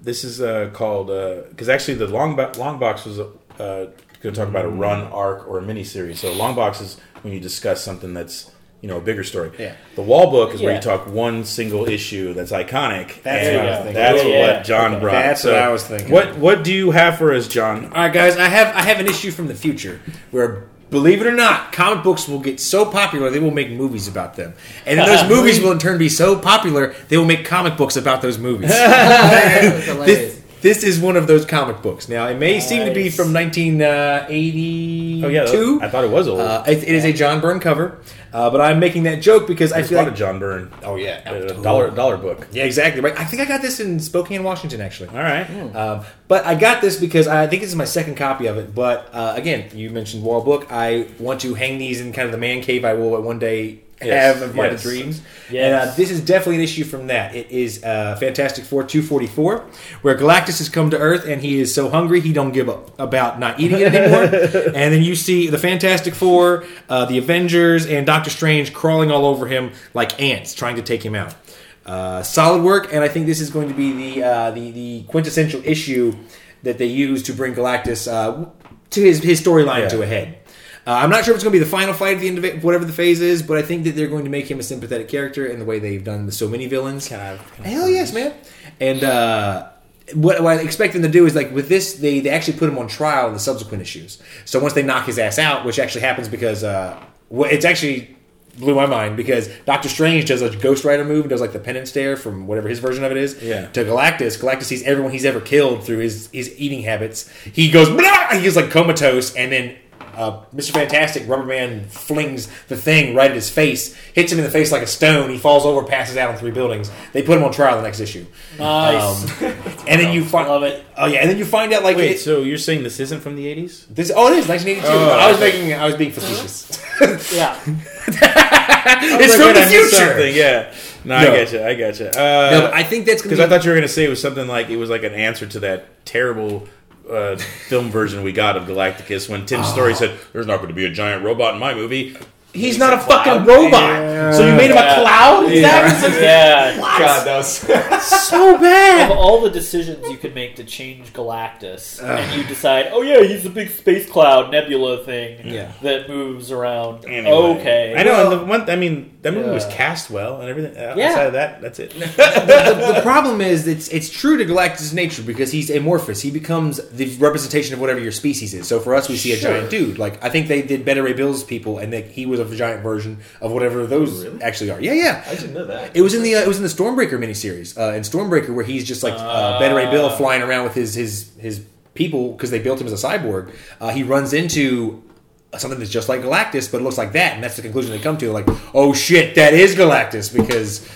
this is uh, called because actually the long bo- long box was uh, going to talk about a run arc or a mini series. So long box is when you discuss something that's you know a bigger story. Yeah. The wall book is where you talk one single issue that's iconic. That's and what I was thinking. That's Yeah, yeah. what John Okay. brought. That's what I was thinking. What What do you have for us, John? All right, guys, I have I have an issue from the future where. Believe it or not, comic books will get so popular they will make movies about them, and then those *laughs* movies will in turn be so popular they will make comic books about those movies. *laughs* *laughs* That's this, this is one of those comic books. Now, it may seem to be from 1982. Oh yeah, I thought it was old. Uh, it, it is a John Byrne cover, uh, but I'm making that joke because I There's a feel lot like of John Byrne. oh yeah, A dollar dollar book. yeah, exactly right. I think I got this in Spokane, Washington, actually. All right. Um, but I got this because I think this is my second copy of it. But uh, again, you mentioned wall book. I want to hang these in kind of the man cave. I will one day Yes, have of Might of yes. Dreams. Yes. And uh, this is definitely an issue from that. It is uh, Fantastic Four 244, where Galactus has come to Earth and he is so hungry he don't give up about not eating it anymore. *laughs* and then you see the Fantastic Four, uh, the Avengers, and Doctor Strange crawling all over him like ants, trying to take him out. Uh, solid work, and I think this is going to be the uh, the, the quintessential issue that they use to bring Galactus uh, to his his storyline Yeah. to a head. Uh, I'm not sure if it's going to be the final fight at the end of it, whatever the phase is, but I think that they're going to make him a sympathetic character in the way they've done with so many villains. Can I- can I- Hell yes, man! And uh, what, what I expect them to do is like with this, they they actually put him on trial in the subsequent issues. So once they knock his ass out, which actually happens because uh, it's actually blew my mind because Doctor Strange does a Ghost Rider move and does like the penance stare from whatever his version of it is. Yeah. To Galactus, Galactus sees everyone he's ever killed through his his eating habits. He goes, Blah! he goes like comatose, and then. Uh, Mr. Fantastic, Rubber Man flings the thing right at his face, hits him in the face like a stone. He falls over, passes out on three buildings. They put him on trial the next issue. Nice. Um, *laughs* and then you find, Love it. Oh yeah, and then you find out like Wait, it- so you're saying this isn't from the 80s? this. Oh, it is 1982. Oh, I was okay. making, I was being facetious. *laughs* Yeah. it's Like, from wait, the future. Yeah. No, I No. get you. I get you. No, Uh, but I think that's Because because I thought you were going to say it was something like it was like an answer to that terrible uh, film version we got of Galacticus when Tim Story said, "There's not going to be a giant robot in my movie." He's not a fucking robot. So you made him Yeah. a cloud? Is that yeah. God, that was *laughs* so bad. Of bad? all the decisions you could make to change Galactus, and you decide, oh yeah, he's a big space cloud nebula thing Yeah. that moves around. Anyway. Okay, I know. Well, and the one, I mean, that movie was cast well and everything. Uh, Yeah. Outside of that, that's it. *laughs* the, the problem is it's it's true to Galactus' nature because he's amorphous. He becomes the representation of whatever your species is. So for us, we see a Sure. giant dude. Like I think they did Beta Ray Bill's people, and that he was a giant version of whatever those Really? actually are. Yeah, yeah. I didn't know that. It was in the uh, it was in the Stormbreaker miniseries. Uh, in Stormbreaker, where he's just like uh, Beta Ray Bill flying around with his his his people because they built him as a cyborg. Uh, he runs into something that's just like Galactus, but it looks like that, and that's the conclusion they come to. Like, oh shit, that is Galactus because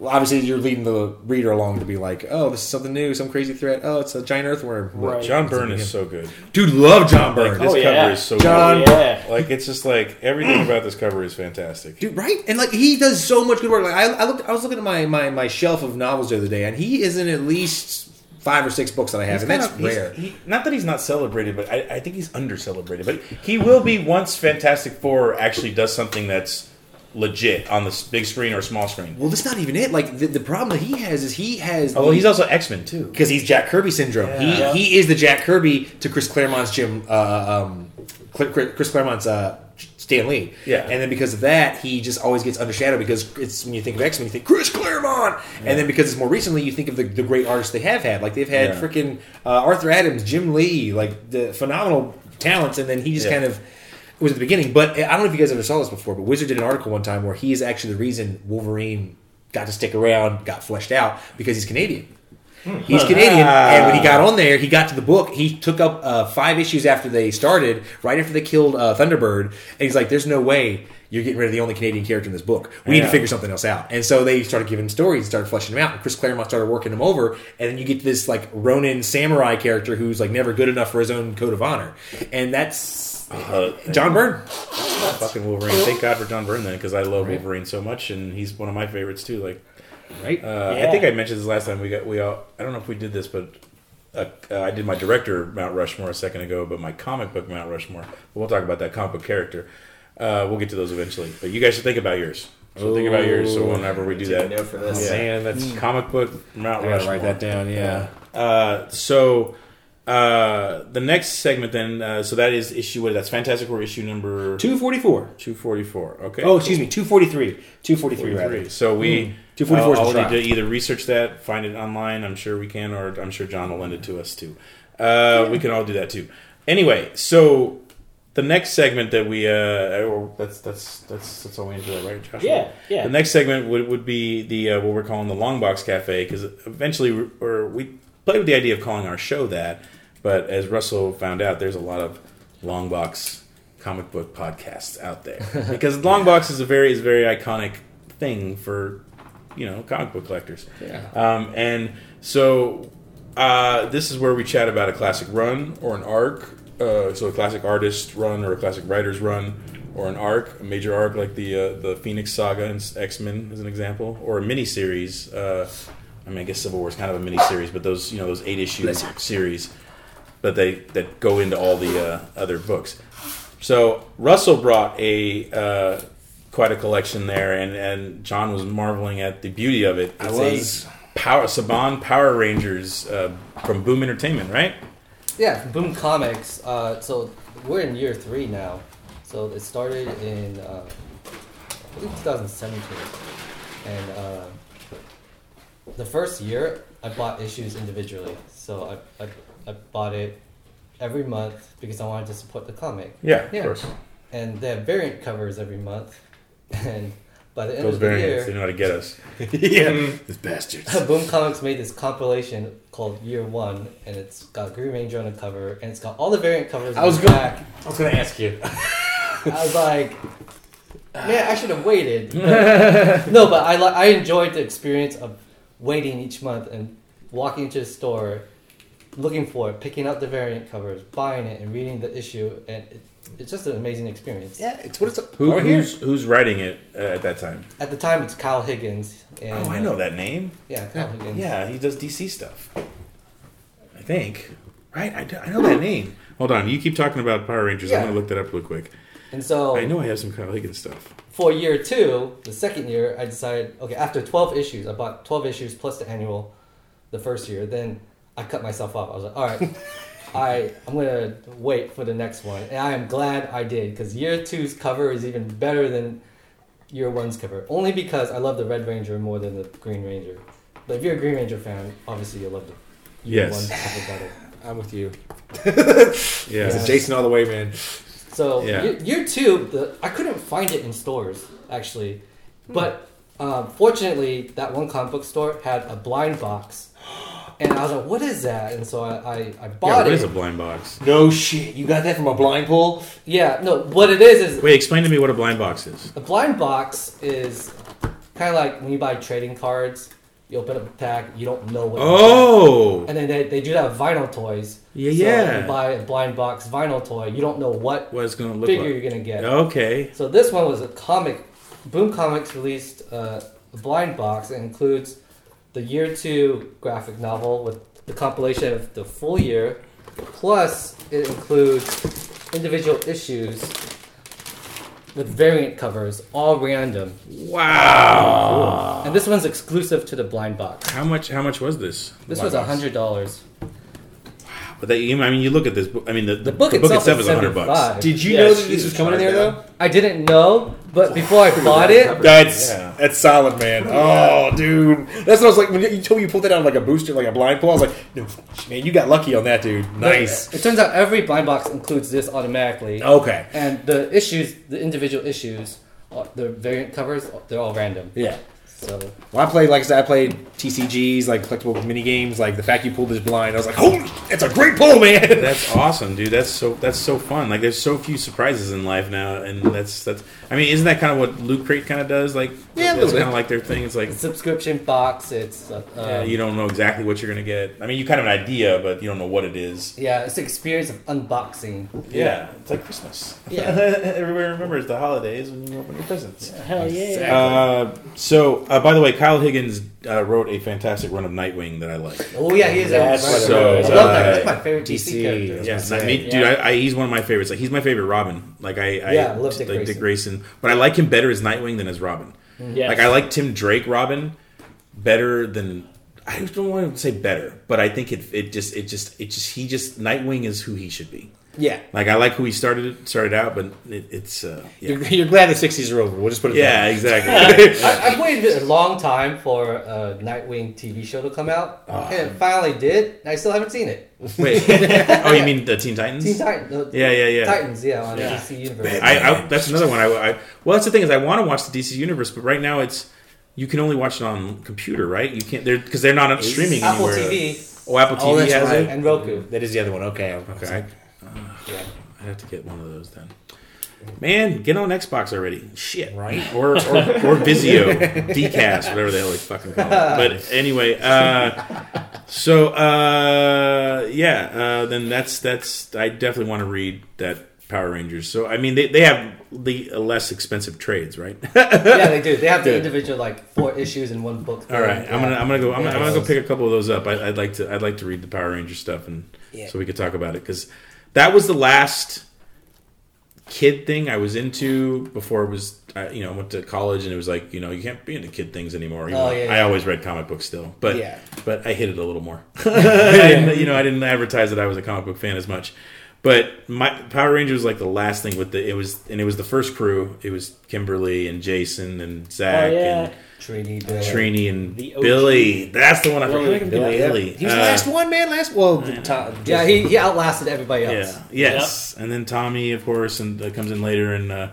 obviously you're leading the reader along to be like, oh, this is something new, some crazy threat. Oh, it's a giant earthworm. Right. John Byrne is so good. Dude, love John Like Byrne. this Oh, cover yeah. is so John good. yeah. Like it's just like everything about this cover is fantastic. Dude, right? And like he does so much good work. Like I, I looked, I was looking at my, my my shelf of novels the other day, and he is in at least five or six books that I have, He's and that's kinda- rare. he- not that he's not celebrated, but I, I think he's under celebrated. But he will be once Fantastic Four actually does something that's legit on the big screen or small screen. Well, that's not even it. Like the, the problem that he has is he has. Although he's also X Men too. because he's Jack Kirby syndrome. Yeah. He he is the Jack Kirby to Chris Claremont's Jim. Uh, um, Chris Claremont's uh, Stan Lee. Yeah. And then because of that, he just always gets undershadowed because it's when you think of X Men, you think Chris Claremont, and then because it's more recently, you think of the, the great artists they have had. Like they've had Yeah. freaking uh, Arthur Adams, Jim Lee, like the phenomenal talents, and then he just Yeah. kind of. It was at the beginning, but I don't know if you guys ever saw this before. But Wizard did an article one time where he is actually the reason Wolverine got to stick around, got fleshed out because he's Canadian. He's Canadian, and when he got on there, he got to the book. He took up uh, five issues after they started, right after they killed uh, Thunderbird, and he's like, "There's no way you're getting rid of the only Canadian character in this book. We need to figure something else out." And so they started giving stories and started fleshing them out. And Chris Claremont started working them over, and then you get this like Ronin samurai character who's like never good enough for his own code of honor, and that's Uh, John Byrne. fucking Wolverine. Thank God for John Byrne then, because I love Wolverine so much, and he's one of my favorites too. Like, Right? uh, I think I mentioned this last time. We got we all. I don't know if we did this, but. Uh, uh, I did my director Mount Rushmore a second ago, but my comic book Mount Rushmore. We'll talk about that comic book character. Uh, we'll get to those eventually. But you guys should think about yours. So think about yours. So whenever we do that, note for this. Yeah. Man, that's comic book Mount I Rushmore. write that down. Yeah. Uh, so uh, the next segment then, uh, so that is issue what? That's Fantastic Four issue number Two forty four. two forty four. Okay. Oh, excuse me, two forty three. Two forty three. 43. Rather. So we 244 is uh, the need to either research that, find it online. I'm sure we can, or I'm sure John will lend it to us too. Uh, We can all do that too. Anyway, so the next segment that we uh, that's that's that's that's all we need to do, right, Josh? Yeah, yeah. The next segment would, would be the uh, what we're calling the long box cafe because eventually, we- or we played with the idea of calling our show that, but as Russell found out, there's a lot of long box comic book podcasts out there *laughs* because long box is a very is a very iconic thing for you know comic book collectors. Yeah. Um, and so uh, this is where we chat about a classic run or an arc. Uh, so a classic artist run or a classic writer's run, or an arc, a major arc like the uh, the Phoenix Saga and X Men as an example, or a miniseries. Uh, I mean, I guess Civil War is kind of a miniseries, but those you know those eight issue series, but they that go into all the uh, other books. So Russell brought a uh, quite a collection there, and, and John was marveling at the beauty of it. I It's a was. Power Saban Power Rangers uh, from Boom Entertainment, right? Yeah, Boom Comics. Uh, so we're in year three now. So it started in uh, I think 2017, and uh, the first year I bought issues individually. So I, I I bought it every month because I wanted to support the comic. Yeah, Yeah. of course. And they have variant covers every month, *laughs* and by the end Those of the variants, they know how to get us. *laughs* yeah, *laughs* mm-hmm. this bastards. Boom Comics made this compilation called Year One, and it's got Green Ranger on the cover, and it's got all the variant covers. I in was the gonna- back. I was gonna ask you. I was like, man, I should have waited. But- no, but I I enjoyed the experience of waiting each month and walking into the store, looking for it, picking up the variant covers, buying it, and reading the issue, and it, it's just an amazing experience. Yeah, it's what it's. Who, right here. who's who's writing it uh, at that time? At the time, it's Kyle Higgins. And, Oh, I know that name. Yeah, Kyle Higgins. Yeah, he does DC stuff. I think. Right? I, do- I know that name. Hold on, you keep talking about Power Rangers. Yeah. I'm gonna look that up real quick. And so I know I have some Kyle Higgins stuff. for year two, the second year, I decided, okay, after 12 issues, I bought 12 issues plus the annual the first year. Then I cut myself off. I was like, all right, *laughs* I, I'm going to wait for the next one. And I am glad I did because year two's cover is even better than year one's cover. Only because I love the Red Ranger more than the Green Ranger. But if you're a Green Ranger fan, obviously you'll love the year Yes. one cover better. *laughs* I'm with you. *laughs* Yeah. It's Jason all the way, man. So Yeah. year, year two, the I couldn't find it in stores actually, but um, fortunately, that one comic book store had a blind box, *gasps* *gasps* and I was like, "What is that?" And so I I, I Yeah, bought what it. is a blind box? No shit, you got that from a blind pull? yeah, no, what it is is Wait, explain to me what a blind box is. a blind box is kind of like when you buy trading cards. You open up the pack, you don't know what. Oh, And then they, they do that with vinyl toys. Yeah, so yeah. You buy a blind box vinyl toy, you don't know what what it's gonna look figure like? you're gonna get. Okay. So this one was a comic. Boom Comics released uh, a blind box that includes the year two graphic novel with the compilation of the full year, plus it includes individual issues with variant covers, all random. Wow. And this one's exclusive to the blind box. How much? How much was this? This was a hundred dollars. But they, I mean, you look at this. book. I mean, the, The book itself, is is a hundred bucks. Did you Yeah, know that this was coming in there though? I didn't know, but before I bought it, That's Yeah. that's solid, man. Oh, dude, that's what I was like when you told me you pulled that out of like a booster, like a blind pull. I was like, no, man, you got lucky on that, dude. Nice. It turns out every blind box includes this automatically. Okay. And the issues, the individual issues, uh, the variant covers, they're all random. Yeah. So Well, I played, like I said, I played TCGs, like collectible mini games. Like the fact you pulled this blind, I was like, holy, it's a great pull, man. *laughs* That's awesome, dude. That's so that's so fun. Like, there's so few surprises in life now, and that's that's. I mean, isn't that kind of what Loot Crate kind of does? Like, Yeah, a that's little bit. kind of like their thing. It's like the subscription box, it's uh, yeah, you don't know exactly what you're gonna get. I mean, you kind of have an idea, but you don't know what it is. yeah, it's the experience of unboxing. Yeah, it's like Christmas. Yeah. *laughs* everybody remembers the holidays when you open your presents. Hell yeah. Uh, so, uh, by the way, Kyle Higgins uh, wrote a fantastic run of Nightwing that I like. Oh yeah, he's That's a what So, I love that. He's my favorite DC, DC. character. That's Yeah, what I'm mean, saying. dude, Yeah. I, I, he's one of my favorites. Like, he's my favorite Robin. Like, I, I Yeah, I love Dick like Grayson. but I like him better as Nightwing than as Robin. Yes. Like, I like Tim Drake Robin better than. I don't want to say better, but I think it it just it just it just he just Nightwing is who he should be. Yeah. Like I like who he started started out, but it, it's uh, yeah, You're, you're glad the 60s are over. We'll just put it yeah, that way. exactly. *laughs* I, I've waited a long time for a Nightwing TV show to come out, Ah. and it finally did. I still haven't seen it. Wait, *laughs* oh, you mean the Teen Titans? Teen Titans, Yeah, yeah, yeah. Titans, yeah, on Yeah. DC Universe. I, I that's another one. I, I well, that's the thing is I want to watch the DC universe, but right now it's you can only watch it on computer, right? You can't they're because they're not on streaming Apple anywhere. TV Oh, Apple TV Oh, that's has right. it. and Roku. That is the other one. Okay. Okay, I, Yeah. I have to get one of those then. Man, get on Xbox already. Shit, Right? Or or, or *laughs* Vizio, Dcast, whatever the hell they fucking call it. But anyway, uh, so uh, yeah, uh, then that's that's I definitely want to read that Power Rangers. So I mean, they, they have the less expensive trades, right? yeah, they do. They have the individual like four issues in one book. All right, I'm gonna I'm gonna go I'm, gonna- I'm gonna go pick a couple of those up. I, I'd like to I'd like to read the Power Ranger stuff and Yeah. so we could talk about it because that was the last kid thing I was into before it was I, you know I went to college and it was like you know you can't be into kid things anymore. Oh, yeah, I yeah. always read comic books still, but Yeah. but I hit it a little more. *laughs* *laughs* I didn't, you know I didn't advertise that I was a comic book fan as much. But my Power Rangers was like the last thing with the it was and it was the first crew. It was Kimberly and Jason and Zach Oh, yeah. and Trini. Bill. Trini and The OG. Billy. That's the one I Billy. forgot. Billy, Billy. He was the Uh, last one, man. Last well, the top, Yeah, he, he outlasted everybody else. Yeah. Yes. And then Tommy, of course, and uh, comes in later and uh,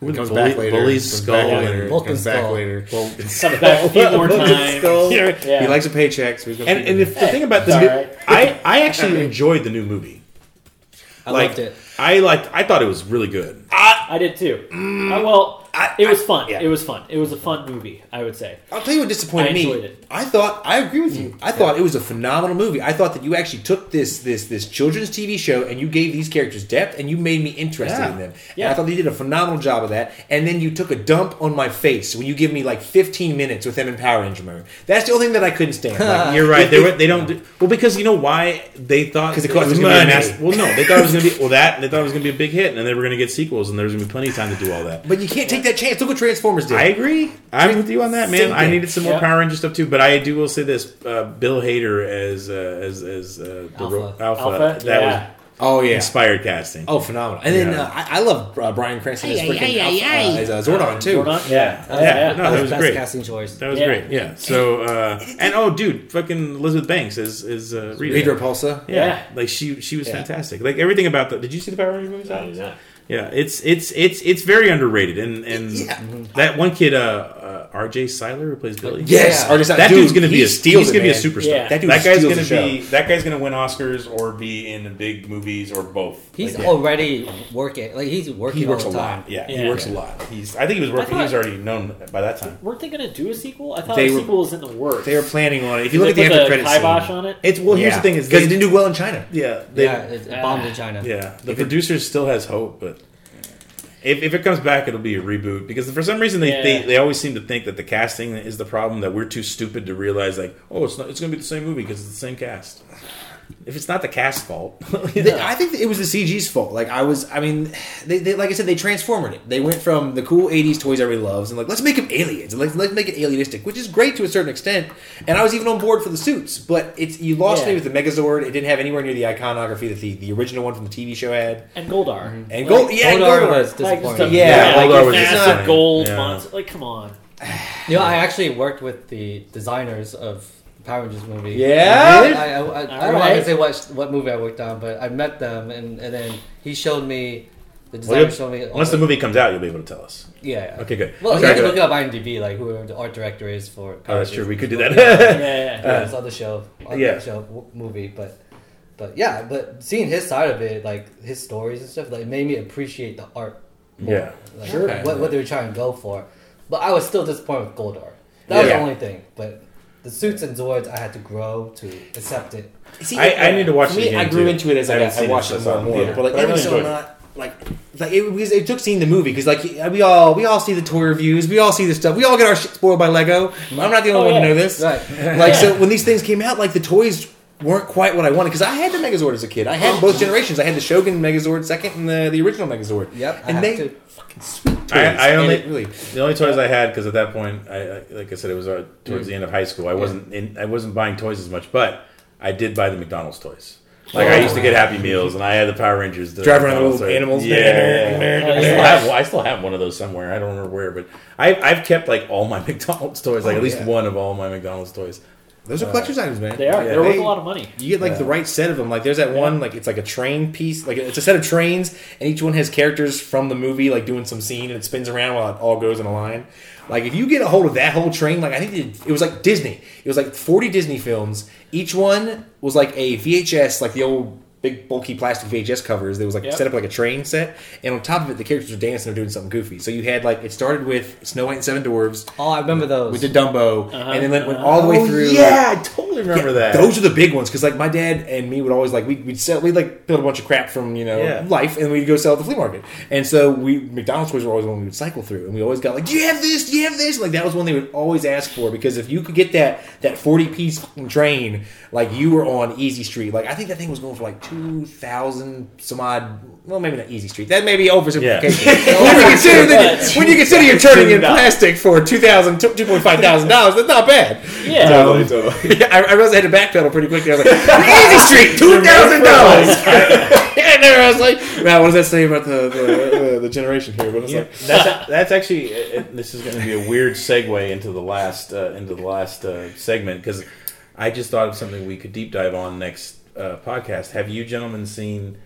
who comes Bully- back later. Bully's comes skull. back and- later. Vulcan comes back skull. later. Comes *laughs* back a few more times. Yeah. He likes a paycheck, so he's gonna And, and if the thing about It's the new, alright. I I actually enjoyed the new movie. I like loved it. I liked. I thought it was really good. I did too. Uh, well, I- it was I- fun. yeah. It was fun. It was a fun movie. I would say. I'll tell you what disappointed I me. it. I thought I agree with you. Mm. I thought it was a phenomenal movie. I thought that you actually took this this this children's TV show and you gave these characters depth and you made me interested Yeah. in them. Yeah. And I thought they did a phenomenal job of that. And then you took a dump on my face when you give me like 15 minutes with them in Power Ranger mode. That's the only thing that I couldn't stand. Like, *laughs* You're right. They were, they don't do, well because you know why they thought 'Cause it it cost was money. be a mass, well no they thought it was gonna be well that they thought it was gonna be a big hit and they were gonna get sequels and there was gonna be plenty of time to do all that. But you can't take that chance. Look what Transformers did. I agree. I'm with you on that, man. Same I thing. needed some more Yeah. Power Ranger stuff too, but I do will say this: uh, Bill Hader as uh, as as uh, the Alpha. ro- Alpha, Alpha? that Yeah. oh yeah. inspired casting. Oh, phenomenal! And then Yeah. uh, I, I love uh, Bryan Cranston as Ay, freaking ay, ay, Alpha, ay. uh, as uh, Zordon too. Zordon? Yeah. Yeah. Oh, yeah. No, that was that was best great. casting choice. That was Yeah. great. Yeah. So uh, and oh, dude, fucking Elizabeth Banks is is uh, Rita. Rita Repulsa. Yeah. Yeah. like she she was Yeah. fantastic. Like everything about the. Did you see the Power Ranger movies? I Alex? did not. Yeah, it's it's it's it's very underrated, and and Yeah. that one kid, uh, uh, R.J. Cyler, who plays Billy. Yes, Yeah. or just that dude, dude's gonna be a steals he's gonna be a superstar. Yeah. That dude That guy's gonna be that guy's gonna win Oscars or be in big movies or both. He's Like, already working. Like he's working. He works a all the time. lot. Yeah, he Yeah. works a lot. He's I think he was working. I he was already known by that time. Weren't they going to do a sequel? I thought They a were- sequel was in the works. They were planning on it. If you look at the put after credits kibosh on it. It's well. Here's the thing: is because it didn't do well in China. yeah, yeah, it, it bombed in China. yeah. The producer still has hope, but if, if it comes back, it'll be a reboot because for some reason they, Yeah. they, they always seem to think that the casting is the problem. That we're too stupid to realize like, oh, it's not. It's going to be the same movie because it's the same cast. If it's not the cast fault, you *laughs* They- know. I think it was the CG's fault. Like I was, I mean, they, they like I said, they transformed it. They went from the cool '80s toys everybody loves, and like let's make them aliens, and let's, let's make it alienistic, which is great to a certain extent. And I was even on board for the suits, but it's you lost Yeah. me with the Megazord. It didn't have anywhere near the iconography that the, the original one from the TV show had. and Goldar. And Like, yeah, Goldar Goldar. was Like just a disappointing. Yeah, like Goldar a was massive disappointing. gold Yeah. monster. Like, come on. You know, I actually worked with the designers of the Power Rangers movie. Yeah? I, I, I, I, I don't know how Alright. to say what what movie I worked on, but I met them, and, and then he showed me the Well, designer you'll- showed me once the movie comes out, you'll be able to tell us. Yeah. Okay, good. Well, Okay, you have to good. look up IMDb, like who the art director is for. Oh, that's true. We could do that. Yeah, *laughs* yeah, yeah. yeah, it's on the show, on Yeah. the show movie, but but yeah, but seeing his side of it, like his stories and stuff, like made me appreciate the art. More, Yeah. like, Sure. What, what they were trying to go for, but I was still disappointed with Goldar. That was the only thing, but. The suits and Zords, I had to grow to accept it. See, I- I need to watch for it me, again, I grew too. into it as I I, got, I seen it watched it more I- and more. yeah. But like, But I really so, it. not like like it, because it took seeing the movie because like we all we all see the toy reviews, we all see the stuff, we all get our shit spoiled by Lego. I'm not the only Oh, one yeah. to know this. Right. Like *laughs* so, when these things came out, like the toys weren't quite what I wanted because I had the Megazord as a kid. I had both generations. I had the Shogun Megazord second and the, the original Megazord. Yep, I and have they to. fucking sweet toys. I- I only- it really The only toys I had because at that point, I, I like I said, it was uh, towards the end of high school. I wasn't in, I wasn't buying toys as much, but I did buy the McDonald's toys. Like I used to get Happy Meals, and I had the Power Rangers. The Drive around the little toy. animals. Yeah, I still, have, I still have one of those somewhere. I don't remember where, but I, I've kept like all my *laughs* McDonald's toys, like Oh, at least yeah. one of all my McDonald's toys. Those are uh, collector's items, man. They are. Yeah. They're worth a lot of money. You get like the right set of them. Like there's that one, like it's like a train piece, like it's a set of trains, and each one has characters from the movie, like doing some scene, and it spins around while it all goes in a line. Like if you get a hold of that whole train, like I think it, it was like Disney. It was like 40 Disney films. Each one was like a VHS, like the old big bulky plastic VHS covers. There was like Yep. set up like a train set, and on top of it, the characters were dancing or doing something goofy. So you had like it started with Snow White and Seven Dwarves. Oh, I remember those. We did Dumbo, Uh-huh. and then went, went all the way Oh, through. yeah, I totally remember Yeah, that. Those are the big ones because like my dad and me would always like we'd, we'd sell we'd like build a bunch of crap from you know Yeah. life and we'd go sell at the flea market and so we McDonald's toys were always one we would cycle through and we always got like do you have this do you have this like that was one they would always ask for because if you could get that that forty piece train like you were on Easy Street like I think that thing was going for like two thousand some odd well maybe not Easy Street that may be oversimplification *laughs* when you consider that, when you consider you're turning in plastic for two thousand two point five thousand dollars that's not bad Yeah. Totally, *laughs* totally. yeah, I, I realized I had to backpedal pretty quickly. I was like, Easy *laughs* Street, two thousand dollars. And there I was like, "Wow, what does that say about the the, the, the generation here?" But I was Yeah, like, that's that's actually uh, this is going to be a weird segue into the last uh, into the last uh, segment because I just thought of something we could deep dive on next uh, podcast. Have you gentlemen seen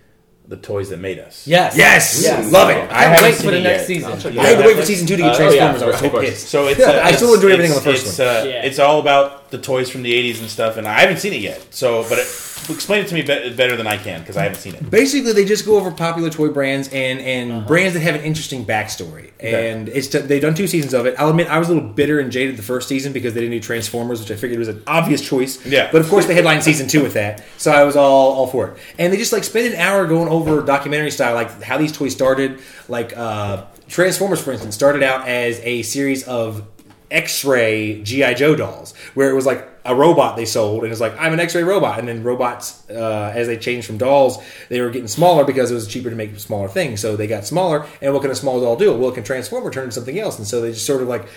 the toys that made us? Yes. Yes, Yes. love it. I I can't haven't wait seen for the it next yet. season. I'll check I had to wait for season two to get Uh, oh, yeah, Transformers. *laughs* I was of so course. pissed. So it's I uh, still it's- enjoyed everything on the first it's, Uh, Yeah. It's all about the toys from the '80s and stuff, and I haven't seen it yet. So, but it, explain it to me be- better than I can because I haven't seen it. Basically, they just go over popular toy brands and and brands that have an interesting backstory. Okay. And it's they've done two seasons of it. I'll admit I was a little bitter and jaded the first season because they didn't do Transformers, which I figured was an obvious choice. Yeah. But of course, they headlined season two with that, so I was all all for it. And they just like spend an hour going over documentary style, like how these toys started. Like uh, Transformers, for instance, started out as a series of X-ray GI Joe dolls, where it was like a robot they sold, and it's like I'm an X-ray robot, and then robots, uh, as they changed from dolls, they were getting smaller because it was cheaper to make smaller things, so they got smaller. And what can a small doll do? Well, it can transform or turn into something else, and so they just sort of like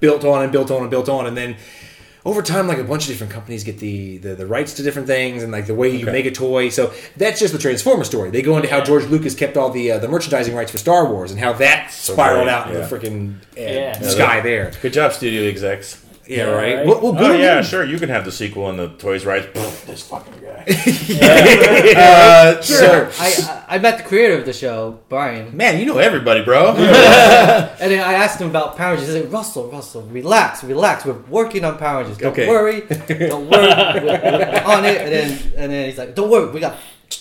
built on and built on and built on, and then. Over time, like a bunch of different companies get the, the, the rights to different things, and like the way you Okay. make a toy. So that's just the Transformer story. They go into how George Lucas kept all the uh, the merchandising rights for Star Wars, and how that spiraled great, out in the freaking uh, Yeah. sky there. Good job, studio execs. Yeah, right. right. Well, well, good Oh yeah, them. sure. You can have the sequel and the toys rights. this fucking guy. *laughs* Uh, sure. I, I I met the creator of the show, Brian, Man, you know everybody, bro. *laughs* and then I asked him about Power Rangers. He said, "Russell, Russell, relax, relax. We're working on Power Rangers. Don't Okay. worry, don't worry. We're, we're on it." And then and then he's like, "Don't worry, we got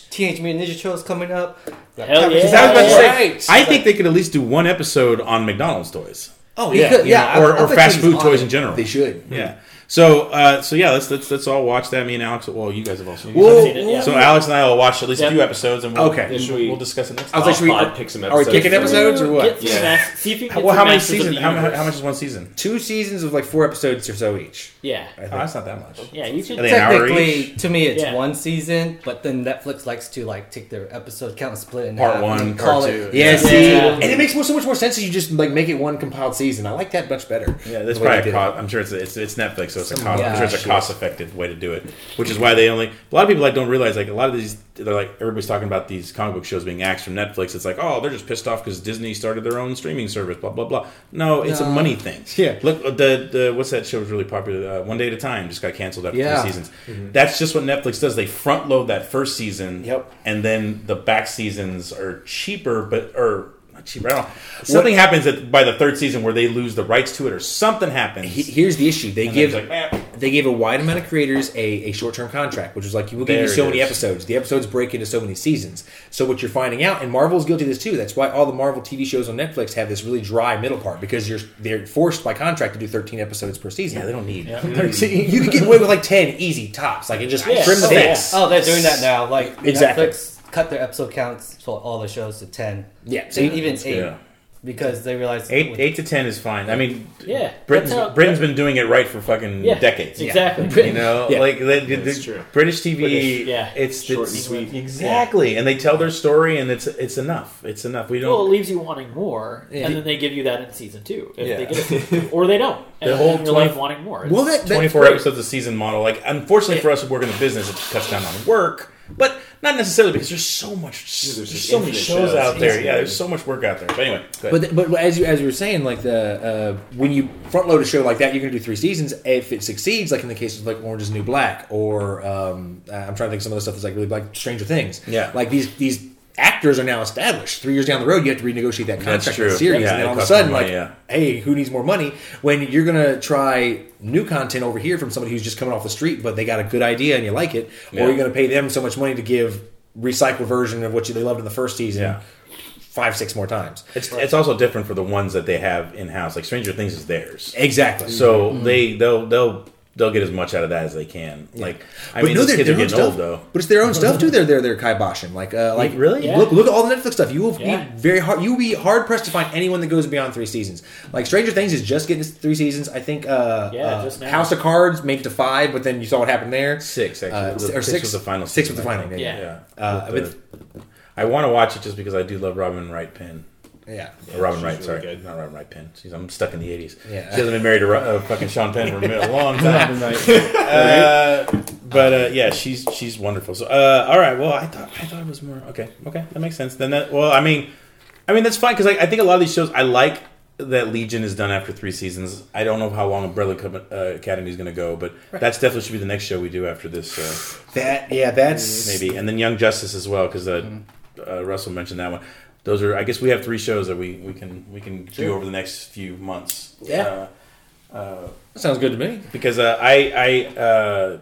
Teenage Mutant Ninja Turtles coming up." Hell yeah. I was about to say, Right. I think they could at least do one episode on McDonald's toys. Oh He yeah, could- yeah. yeah. or, I- I or fast food on toys it. in general. They should. Yeah. So, uh, so yeah, let's let's let's all watch that. Me and Alex. Well, you guys have also. Well, seen it, yeah. so Alex and I will watch at least Yep. a few episodes, and we'll, Okay. we'll, Should we- we'll discuss it next. I was time. like, should we, I'll are, pick some are we episodes kicking episodes or what? Get Yeah. mas- see if you can get well, how many Masters seasons? How, how, Universe. much is one season? Two seasons of like four episodes or so each. Yeah. Oh, that's not that much. Yeah, you Are could. they an hour Technically, to me, it's Yeah. one season, but then Netflix likes to like take their episode count and split it in Part half one, and part call two. it. Yeah, Yeah. see, Yeah. and it makes more, so much more sense if you just like make it one compiled season. I like that much better. Yeah, that's The way they probably a did it. cost. I'm sure it's it's, it's Netflix, so it's a cost, yeah, sure it's a cost effective way to do it. Which is why they only a lot of people like don't realize like a lot of these they're like everybody's talking about these comic book shows being axed from Netflix. It's like oh they're just pissed off because Disney started their own streaming service. Blah blah blah. No, it's a money thing. *laughs* Yeah. Look the the what's that show was really popular. Uh, One Day at a Time just got canceled after Yeah. three seasons. That's just what Netflix does. They front load that first season. Yep. And then the back seasons are cheaper, but or. Not cheaper. I don't know. Something happens that by the third season where they lose the rights to it, or something happens. He- Here's the issue: they And give like, eh. they gave a wide amount of creators a, a short term contract, which was like you will give you so many is. episodes. The episodes break into so many seasons. So what you're finding out, and Marvel's guilty of this too. That's why all the Marvel TV shows on Netflix have this really dry middle part because you're they're forced by contract to do 13 episodes per season. Yeah, they don't need. So *laughs* you can get away with like 10 easy tops, like and just Yeah. trim the Oh, yeah. Oh, they're doing that now. Like Exactly. Netflix cut their episode counts for all the shows to ten. Yeah, so even eight Yeah. because they realized Eight, eight to ten is fine. I mean, Yeah, Britain's how- Britain's been doing it right for fucking Yeah, decades. Exactly. You know, Yeah. like the, the, That's the true. British TV, British, yeah. it's, Short it's and sweet. exactly, and they tell their story, and it's it's enough. It's enough. We don't. Well, it leaves you wanting more, Yeah. and then they give you that in season two. If Yeah. they get it, *laughs* or they don't, and The whole then you're 20 left wanting more. Well, that, 24 great. episodes a season model. Like, unfortunately for us who work in the business, it cuts down on work, but not necessarily because there's so much, Dude, there's, there's so many shows shows. out there. Yeah, there's so much work out there. But anyway. But, but as you as you were saying, like the uh, when you front load a show like that, you're going to do three seasons. If it succeeds, like in the case of like Orange Is New Black, or um, I'm trying to think of some of the stuff that's like really like Stranger Things. Yeah. like these these actors are now established. Three years down the road, you have to renegotiate that That's contract true. with the series, Yeah, and then all of a sudden, more like, yeah. hey, who needs more money? When you're going to try new content over here from somebody who's just coming off the street, but they got a good idea and you like it, Yeah. or you're going to pay them so much money to give recycled version of what you, they loved in the first season, Yeah. five six more times. It's it's also different for the ones that they have in house. Like Stranger Things is theirs, Exactly. so Mm-hmm. they they'll they'll they'll get as much out of that as they can. Like I mean, no, those they're kids are their own getting old stuff. though. But it's their own stuff too. They're they're they're kiboshin. Like uh, like Really? Yeah. Look look at all the Netflix stuff. You will Yeah. be very hard. You will be hard pressed to find anyone that goes beyond three seasons. Like Stranger Things is just getting three seasons. I think. Uh, Yeah, uh, just now. House of Cards made it to five, but then you saw what happened there. Six actually, Uh, or six was the final. Six was the final. think. Yeah. Yeah. Uh, But the- I want to watch it just because I do love Robin Wright Penn. Yeah. Or Robin Wright, really sorry, good. not Robin Wright Penn. She's, I'm stuck in the '80s. Yeah. She hasn't been married to Ro- uh, fucking Sean Penn for a a long *laughs* time. uh, but uh, yeah, she's she's wonderful. So uh, all right, well, I thought I thought it was more okay. Okay, that makes sense. Then that well, I mean, I mean that's fine because I, I think a lot of these shows I like that Legion is done after three seasons. I don't know how long Umbrella Co- uh, Academy is going to go, but that's definitely should be the next show we do after this. Uh, That yeah, that's maybe, and then Young Justice as well, because uh, uh, Russell mentioned that one. Those are, I guess, we have three shows that we, we can we can do over the next few months. Yeah. Uh, uh, sounds good to me. because uh, I I uh,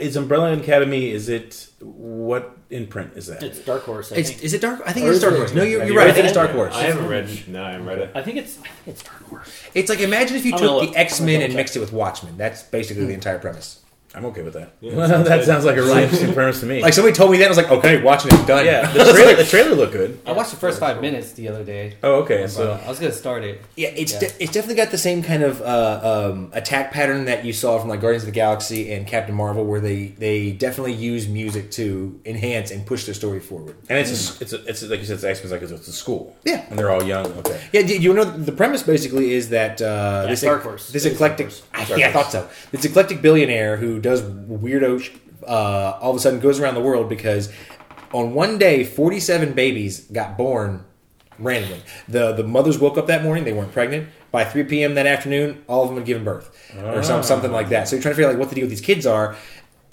is Umbrella Academy. Is it what imprint is that? It's Dark Horse. I It's think. is it dark? I think Or it's is Dark it- Horse. No, you're, you're right. I think it's? Dark Horse. I haven't read. No, I haven't read it. I think it's. I think it's Dark Horse. It's like imagine if you took the. X Men and mixed it with Watchmen. That's basically the entire premise. I'm okay with that. Yeah, Well, sounds *laughs* that sounds like a really *laughs* interesting premise to me. Like somebody told me that, I was like, okay, watching it done. yeah, *laughs* the trailer, the trailer looked good. I watched the first five minutes the other day. Oh, okay. So I was gonna start it. Yeah, it's Yeah. De- it's definitely got the same kind of uh, um, attack pattern that you saw from like Guardians of the Galaxy and Captain Marvel, where they they definitely use music to enhance and push their story forward. and it's a, it's a, it's a, like you said, it's X Men like it's, it's a school. Yeah. and they're all young. Okay. Yeah, you know the premise basically is that uh, Yeah, this Dark Horse. this eclectic Dark Horse. I, yeah I thought so this eclectic billionaire who does weirdo uh, all of a sudden goes around the world because on one day 47 babies got born randomly. The the mothers woke up that morning they weren't pregnant. By 3 p.m that afternoon all of them had given birth or some, something like that. So you're trying to figure out like what the deal with these kids are.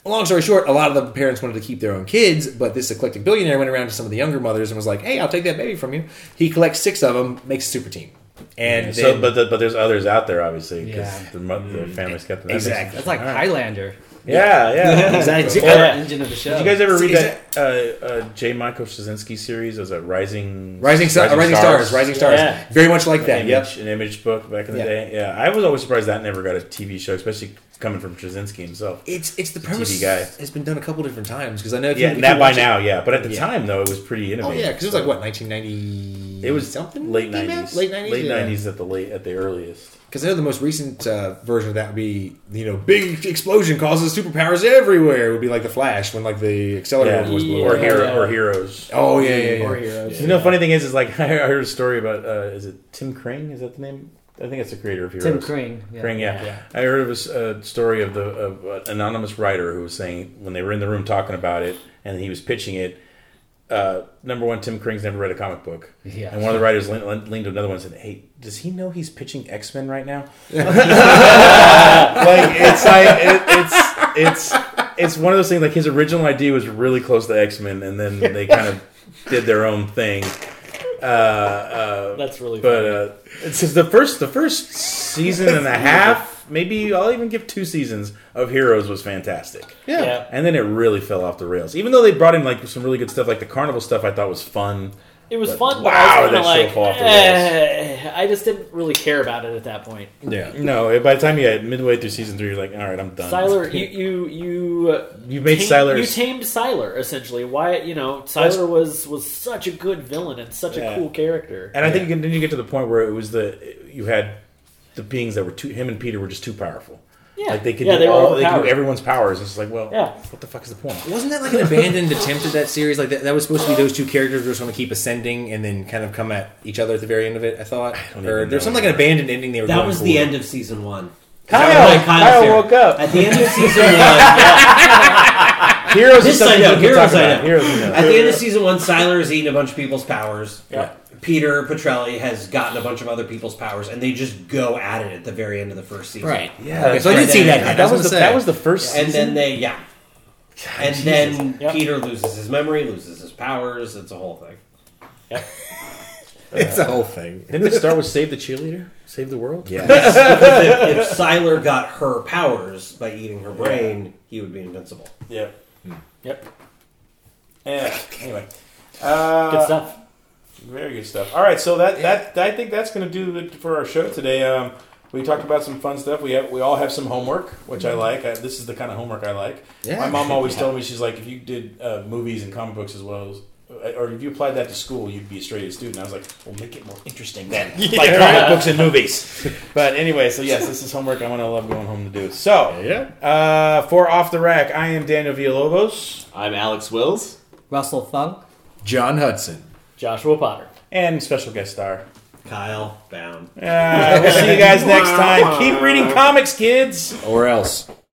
Long story short, a lot of the parents wanted to keep their own kids, but this eclectic billionaire went around to some of the younger mothers and was like, "Hey, I'll take that baby from you." He collects six of them, makes a super team, and so, then, but the, but there's others out there, obviously, because Yeah. the, mo- the family's kept them. That Exactly. That's like All right. Highlander. Yeah, yeah. *laughs* Exactly. Yeah. The engine of the show. Did you guys ever read is that uh, uh, J. Michael Straczynski series? It was a Rising Rising, Star, Rising, Stars. Rising Stars, Yeah. very much like that. An Yep. an image book back in the Yeah. day. Yeah, I was always surprised that never got a TV show, especially coming from Straczynski himself. It's it's the a premise TV guy. has been done a couple different times because I know if Yeah, you, if that you by watch it- now, yeah. But at the Yeah. time, though, it was pretty innovative. Oh yeah, because it was like what 1990. It was something late nineties, Late nineties. late nineties at the late at the earliest. Because I know the most recent uh, version of that would be you know big explosion causes superpowers everywhere. It would be like the Flash when like the accelerator Yeah, was blew or hero Yeah. or heroes. Oh yeah, yeah, yeah. Or Heroes. You know, funny thing is, is like *laughs* I heard a story about uh, is it Tim Kring? Is that the name? I think it's the creator of Heroes. Tim Crane. Yeah. Kring, yeah. Yeah. I heard of a s- a story of the of an anonymous writer who was saying when they were in the room talking about it and he was pitching it. Uh, number one, Tim Kring's never read a comic book, Yeah. and one of the writers leaned, leaned to another one and said, "Hey, does he know he's pitching X Men right now?" *laughs* like it's like it, it's it's it's one of those things. Like his original idea was really close to X Men, and then they kind of did their own thing. Uh, uh, That's really but funny. uh, it's just the first the first season and a half, maybe I'll even give two seasons of Heroes was fantastic. yeah. And then it really fell off the rails. Even though they brought in like some really good stuff, like the carnival stuff, I thought was fun. It was But fun, but wow, I was that kind show of fell off the rails. eh, I just didn't really care about it at that point. Yeah. No, by the time you had midway through season three, you're like, all right, I'm done. Sylar, *laughs* you you you uh, You made tamed, Sylar- You tamed Sylar essentially. Why you know That's- Sylar was was such a good villain and such Yeah. a cool character. And I think you can, then you get to the point where it was the you had the beings that were too him and Peter were just too powerful. Yeah, Like they could yeah, do they were all they could do everyone's powers. It's like, well, Yeah. what the fuck is the point? Wasn't that like an abandoned attempt at that series? Like that, that was supposed to be those two characters were just going to keep ascending and then kind of come at each other at the very end of it. I thought, don't or even there's know some like an abandoned ending they were. That going was for. the end of season one. Kyle, Kyle Kyle woke up. At the end of *laughs* season one, Heroes This is something I know, Heroes I know. Heroes we know. at the end of season one, Sylar is eating a bunch of people's powers. Yeah. Peter Petrelli has gotten a bunch of other people's powers, and they just go at it at the very end of the first season. right. Yeah, Okay, so I right. did see that. that, That was was the, that was the first And season. then they, yeah. And Jesus. then Yep. Peter loses his memory, loses his powers. It's a whole thing. *laughs* it's a whole thing. Didn't it start with save the cheerleader, save the world? Yeah. *laughs* because if, if Sylar got her powers by eating her brain, he would be invincible. yeah. Yep. Yeah. Anyway. Uh, Good stuff. Very good stuff. All right, so that that I think that's going to do it for our show today. Um, we talked about some fun stuff. We have we all have some homework, which I like. I, this is the kind of homework I like. Yeah. My mom always *laughs* told me she's like, if you did uh, movies and comic books as well as. Or if you applied that to school, you'd be a straight A student. I was like, "Well, make it more interesting then, *laughs* like comic books and movies." *laughs* But anyway, so yes, this is homework I'm gonna love going home to do. So, Yeah. uh, for off the rack, I am Daniel Villalobos, I'm Alex Wills. Russell Thung. John Hudson. Joshua Potter. and special guest star. Kyle Bound. Uh, we'll see you guys next time. Keep reading *laughs* comics, kids. Or else.